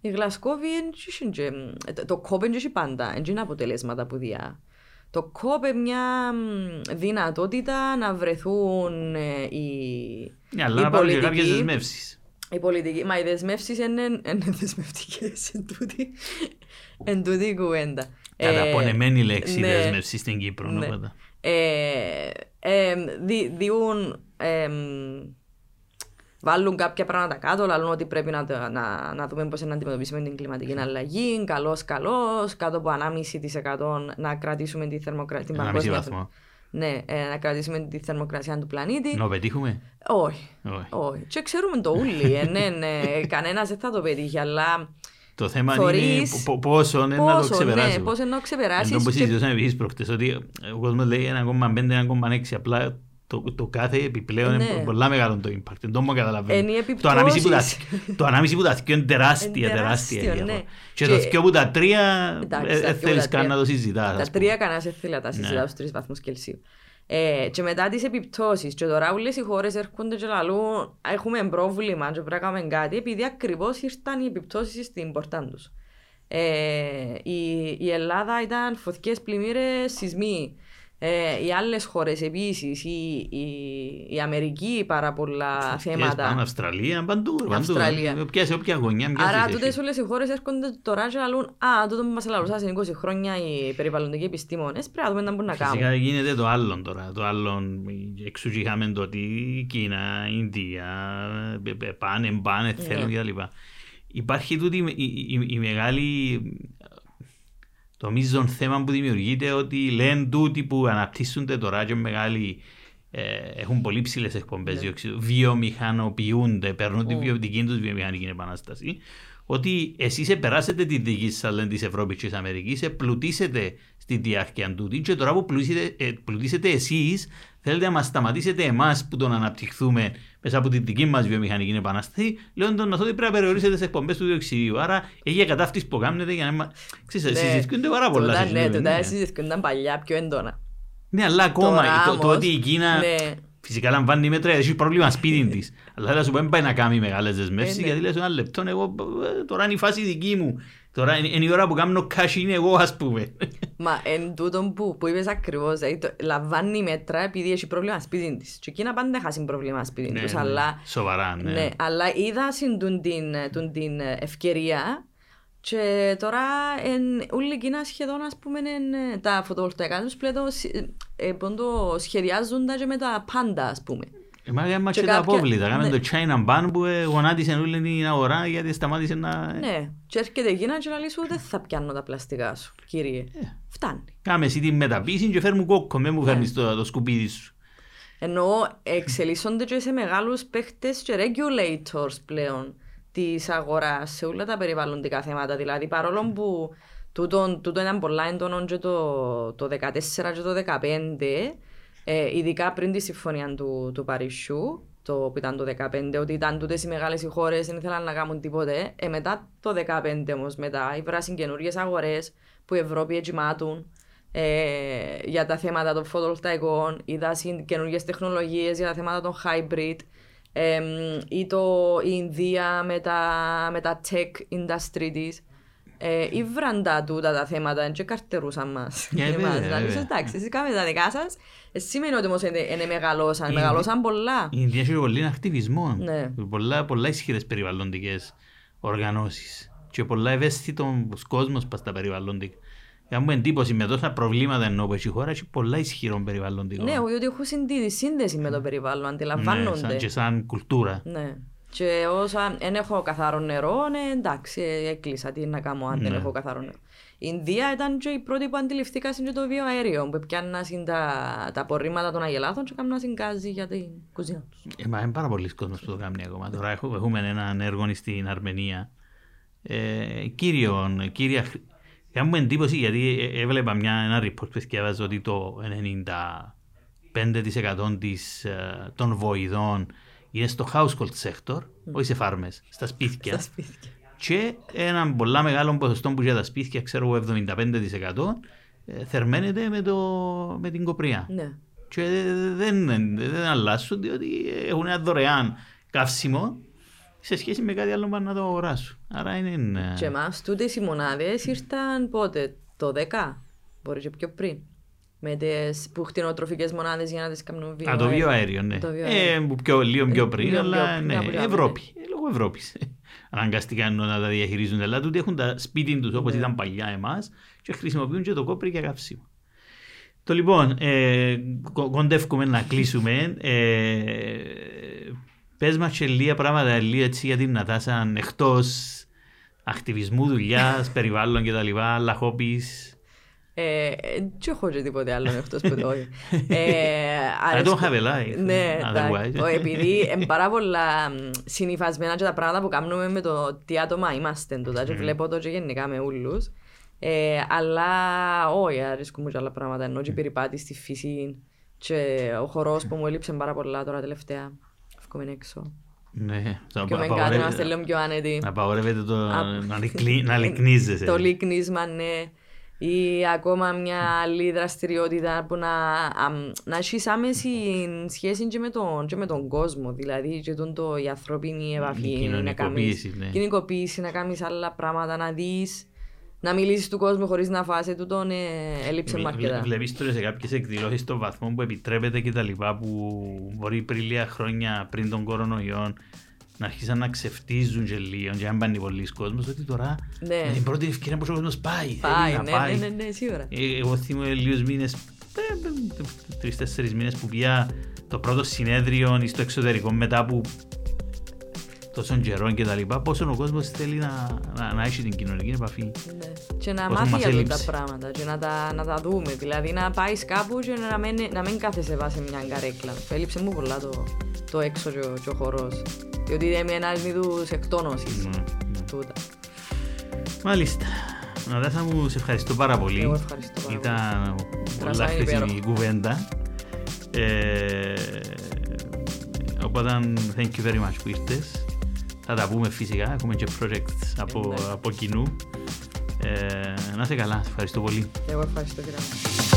Η Γλασκόβη εν και- ε, το- το κόπ δεν έχει πάντα, δεν είναι αποτελέσματα που διά. Το κόπ είναι μια μ, δυνατότητα να βρεθούν ε, οι, Ναι, αλλά οι να πάρουν και πολιτικοί. κάποιες δεσμεύσεις. Οι πολιτικοί, μα οι δεσμεύσεις είναι, είναι δεσμευτικές εν τούτη, εν τούτη η κουβέντα. Κατά Ε, απονεμένη λέξη ναι. δέσμευση στην Κύπρο. Ναι. οπότε. ε, ε, δι, διούν, ε, βάλουν κάποια πράγματα κάτω, λαλούν ότι πρέπει να, το- να, να δούμε πώς να αντιμετωπίσουμε την κλιματική αλλαγή, καλώς καλώς, κάτω από 1,5% να κρατήσουμε τη θερμοκρασία, την 1,5 παγκόσμια- βαθμό. Ναι, ε, να κρατήσουμε τη θερμοκρασία του πλανήτη. Να πετύχουμε; Όχι. Όχι. Όχι. Και ξέρουμε το ούλι. ε, ναι, ναι, κανένας δεν θα το πετύχει, αλλά Το θέμα είναι Θωρείς πο- πόσο είναι να το Πόσο, ναι, ξεπεράσουμε. πώς είναι να ξεπεράσεις Εν τω που και- συζητούσαμε επίσης προχτές ότι ο κόσμος λέει 1,5, 1,6 απλά το, το κάθε επιπλέον Ναι. είναι πολύ μεγάλο το impact. Δεν το μου καταλαβαίνω. Είναι οι Το ανάμιση που τα, επιπτώσεις. το ανάμιση που τα δυο είναι τεράστια, Είναι τεράστια η τεράστιο, διαφορά. ναι. Και Και- το δυο που τα τρία Εντάξει, ε, τα ε, δυο θέλεις που τα καν να το τρία- συζητάς. Τα ας πούμε. τρία κανένας δεν θέλει να τα Ναι. συζητά στους τρεις βαθμούς Κελσίου. Ε, και μετά τις επιπτώσεις και τώρα όλες οι χώρες έρχονται και λαλούν έχουμε πρόβλημα και πρέπει να κάνουμε κάτι επειδή ακριβώς ήρθαν οι επιπτώσεις στην πορτά τους. Ε, η, η Ελλάδα ήταν φωτιές, πλημμύρες, σεισμοί. Ε, οι άλλες χώρες επίσης, η, η, η Αμερική πάρα πολλά Φωτιές θέματα. πάνω, Αυστραλία, παντού. παντού. Αυστραλία. Ποια- σε όποια γωνιά. μια Άρα θέση τούτες έχει. όλες οι χώρες έρχονται τώρα και λαλούν «Α, τούτο που μας λαλούσαν σε 20 χρόνια οι περιβαλλοντικοί επιστήμονες, πρέπει να δούμε να μπορούν να κάνουν». Φυσικά γίνεται το άλλο τώρα. Το άλλο, εξού και είχαμε το ότι η Κίνα, η Ινδία, ε, ε, πάνε, πάνε, θέλουν Ναι. κτλ. Υπάρχει τούτη η, η- η- η μεγάλη το μείζον θέμα που δημιουργείται ότι λένε τούτοι που αναπτύσσονται τώρα και μεγάλοι ε, έχουν πολύ ψηλές εκπομπές Ναι. διοξιδίου, βιομηχανοποιούνται, παίρνουν τη Ω. βιο- δική τους βιομηχανική επανάσταση. Ότι εσείς επεράσετε τη δική σας, λένε της Ευρώπης και της Αμερικής, επλουτίσετε στη διάρκεια τούτη και τώρα που πλουτίσετε, ε, πλουτίσετε εσείς, θέλετε να μας σταματήσετε εμάς που τον αναπτυχθούμε μέσα από τη δική μας βιομηχανική επανάσταση, λέγοντα ότι πρέπει να περιορίσετε τι εκπομπές του διοξιδίου. Άρα έχει κατάφτιση που κάνετε για να. μα- Ξέρεις, Ναι. συζητιούνται πάρα πολλά. Τούτα, σε Ναι, αυτό, τούτα ναι. συζητιούνταν παλιά πιο έντονα. Ναι, αλλά ακόμα Τώρα το, το όμως, ότι η Κίνα ναι. φυσικά λαμβάνει μέτρα, έχει πρόβλημα σπίτι της. αλλά θα σου πω, δεν πάει να κάνει μεγάλες δεσμεύσεις, Ε, ναι. γιατί λες ένα λεπτό, εγώ ε, τώρα είναι η φάση δική μου. Τώρα είναι, είναι η ώρα που κάνω cash είναι εγώ, ας πούμε. Μα εν τούτον που, που είπες ακριβώς, δηλαδή, το, λαμβάνει μέτρα επειδή έχει πρόβλημα σπίτι της. Και εκείνα πάντα έχασαν πρόβλημα σπίτι Ναι, τους, ναι. αλλά, Σοβαρά, ναι. ναι, αλλά είδα συν τούν την, τούν την ευκαιρία και τώρα εν, όλη η Κίνα σχεδόν ας πούμε εν, τα φωτοβολταϊκά τους πλέον ε, πόντο σχεδιάζουν τα και με τα πάντα ας πούμε. Ε, Μα έκαμε Και και τα κάποια- απόβλητα. Κάμε ναι. το China Ban που ε, γονάτισε όλη την αγορά γιατί σταμάτησε να... Ναι, και έρχεται η Κίνα και λέει σου δεν θα πιάνω τα πλαστικά σου κύριε. Φτάνει. Κάμε εσύ την μεταποίηση και φέρνει μου κόκκο, με Ναι. μου φέρνεις το, το σκουπίδι σου. Ενώ εξελίσσονται και σε μεγάλους παίχτες και regulators πλέον της αγοράς σε όλα τα περιβαλλοντικά θέματα. Δηλαδή παρόλο που τούτο, τούτο ήταν πολλά έντονο και το, το 2014 και το 2015, ε, ειδικά πριν τη συμφωνία του, του Παρισιού, το που ήταν το 2015, ότι ήταν τούτες οι μεγάλες οι χώρες, δεν ήθελαν να κάνουν τίποτε. Ε, μετά το 2015 όμως, μετά, ήβρασαν καινούριες αγορές που η Ευρώπη εγκυμάτουν ε, για τα θέματα των φωτοβολταϊκών, είδα καινούργιες τεχνολογίες για τα θέματα των hybrid, ε, ή το, η Ινδία με τα, με τα tech industry της. Ε, ήβραν τα τούτα τα θέματα και καρτερούσαν μας. Ε, βέβαια, Εμάς. Να βέβαια. πεις, εντάξει, εσείς κάνετε τα δικά σας, ε, σημαίνει ότι όμως είναι, είναι μεγαλώσαν, Η- μεγαλώσαν πολλά. Η Ινδία έχει πολύ ακτιβισμό. Ναι. Πολλά, πολλά ισχυρές περιβαλλοντικές οργανώσεις. Και πολλά ευαίσθητος κόσμος πας στα περιβαλλοντικά. Για μου εντύπωση με τόσα προβλήματα ενώ που έχει η χώρα έχει πολλά ισχυρό περιβαλλοντικό. Ναι, διότι έχουν συντήρηση, σύνδεση με το περιβάλλον, Ναι, αντιλαμβάνονται. σαν, και σαν κουλτούρα. Ναι. Και όσα δεν έχω καθαρό νερό, ναι, εντάξει, έκλεισα τι να κάνω αν δεν Ναι. έχω καθαρό νερό. Η Ινδία ήταν και η πρώτη που αντιληφθήκα είναι το βιοαέριο, που πιάννασαν τα, τα απορρίμματα των αγελάδων και κάνουν γκάζι για την κουζίνα τους. Ε, μα είναι πάρα πολλοί κόσμος που το κάνει ακόμα. Τώρα έχουμε, έχουμε έναν έργο στην Αρμενία. Ε, κύριον, κύρια, χρ- Είχα μου εντύπωση γιατί ε, έβλεπα μια, ένα report που σκέφαζε ότι το 95% της, ε, των βοηδών είναι στο household sector, όχι σε φάρμες, στα σπίτια. Στα σπίτια. Και ένα πολλά μεγάλο ποσοστό που για τα σπίτια, ξέρω εγώ 75% ε, θερμαίνεται με, το, με την κοπριά. Ναι. Και δεν, δεν αλλάσουν διότι έχουν ένα δωρεάν καύσιμο σε σχέση με κάτι άλλο που πάνε να το αγοράσουν. Άρα είναι... ε, Και εμάς τούτες οι μονάδες ήρθαν πότε, το 10, μπορεί και πιο πριν. Με τις που χτινοτροφικές μονάδες για να τις κάνουν Α, το βιοαέριο, ναι. Το βιοαέριο. Ε, που πιο, λίγο πιο Ε, πριν, λίγο πιο αλλά πριν, ναι, από την Ευρώπη. Ε, λόγω Ευρώπης. Αναγκαστικά να τα διαχειρίζονται. Αλλά τούτοι έχουν τα σπίτι τους όπως Ναι. ήταν παλιά εμάς και χρησιμοποιούν και το κόπρι για καύσιμο. Το λοιπόν, ε, κο- κοντεύουμε να κλείσουμε. Ε, πες μας και λίγα πράγματα λίγο έτσι για την Νατάσα εκτός ακτιβισμού, δουλειάς, περιβάλλον κτλ. άλλα χόμπις. Ε, δεν έχω και τίποτε άλλο εκτός που το όχι. Ε, I don't have a life. Ναι, επειδή είναι πάρα πολλά συνειφασμένα και τα πράγματα που κάνουμε με το τι άτομα είμαστε τούτα και βλέπω το και γενικά με όλους. Ε, αλλά όχι, αρέσκουν μου και άλλα πράγματα. Ενώ και η περιπάτη στη φύση και ο χορός που μου έλειψε πάρα πολλά τώρα τελευταία. Φεύγουμε έξω. Ναι, και με κάτι να είμαστε λίγο πιο άνετοι. Να απαγορεύεται το να λυκνίζεσαι. Το λυκνίσμα, ναι. Ή ακόμα μια άλλη δραστηριότητα που να, να έχεις άμεση σχέση και με, τον, και με τον κόσμο. Δηλαδή, και τον το, η ανθρώπινη επαφή. Η κοινωνικοποίηση, ναι. Κοινωνικοποίηση, να κάνεις άλλα πράγματα, να δεις να μιλήσεις του κόσμου χωρίς να φάσει τούτο ναι, έλειψε μου αρκετά. Βλέπεις τώρα σε κάποιες εκδηλώσεις στον βαθμό που επιτρέπεται και τα λοιπά που μπορεί πριν λίγα χρόνια πριν τον κορονοϊό να αρχίσαν να ξεφτίζουν και λίγο και αν πάνε πολλοί κόσμος ότι τώρα ναι. με την πρώτη ευκαιρία που ο κόσμος πάει, πάει, θέλει ναι, να πάει. Ναι, ναι, ναι, σίγουρα. Ε, εγώ θυμώ λίγους μήνες, ε, τρεις-τέσσερις μήνες που πήγα το πρώτο συνέδριο στο εξωτερικό μετά που τόσων καιρών και τα λοιπά, πόσο ο κόσμος θέλει να, να, να έχει την κοινωνική επαφή. Ναι. Και να μάθει για αυτά τα πράγματα και να τα, να τα δούμε. Δηλαδή να πάεις κάπου και να μην, να μην κάθεσαι βάσει μια καρέκλα. Έλειψε μου πολλά το, το έξω και ο, και ο χορός. Διότι είναι ένας είδους εκτόνωσης. Ναι, ναι. Τούτα. Μάλιστα. Ναδάσα μου, σε ευχαριστώ πάρα πολύ. Εγώ ευχαριστώ πάρα Ήταν πολλά χρήσιμη κουβέντα. Ε, οπότε, thank you very much που ήρθες. Θα τα πούμε φυσικά, έχουμε και projects από, ναι. από κοινού. Ε, να είσαι καλά, ευχαριστώ πολύ. Εγώ ευχαριστώ κύριε.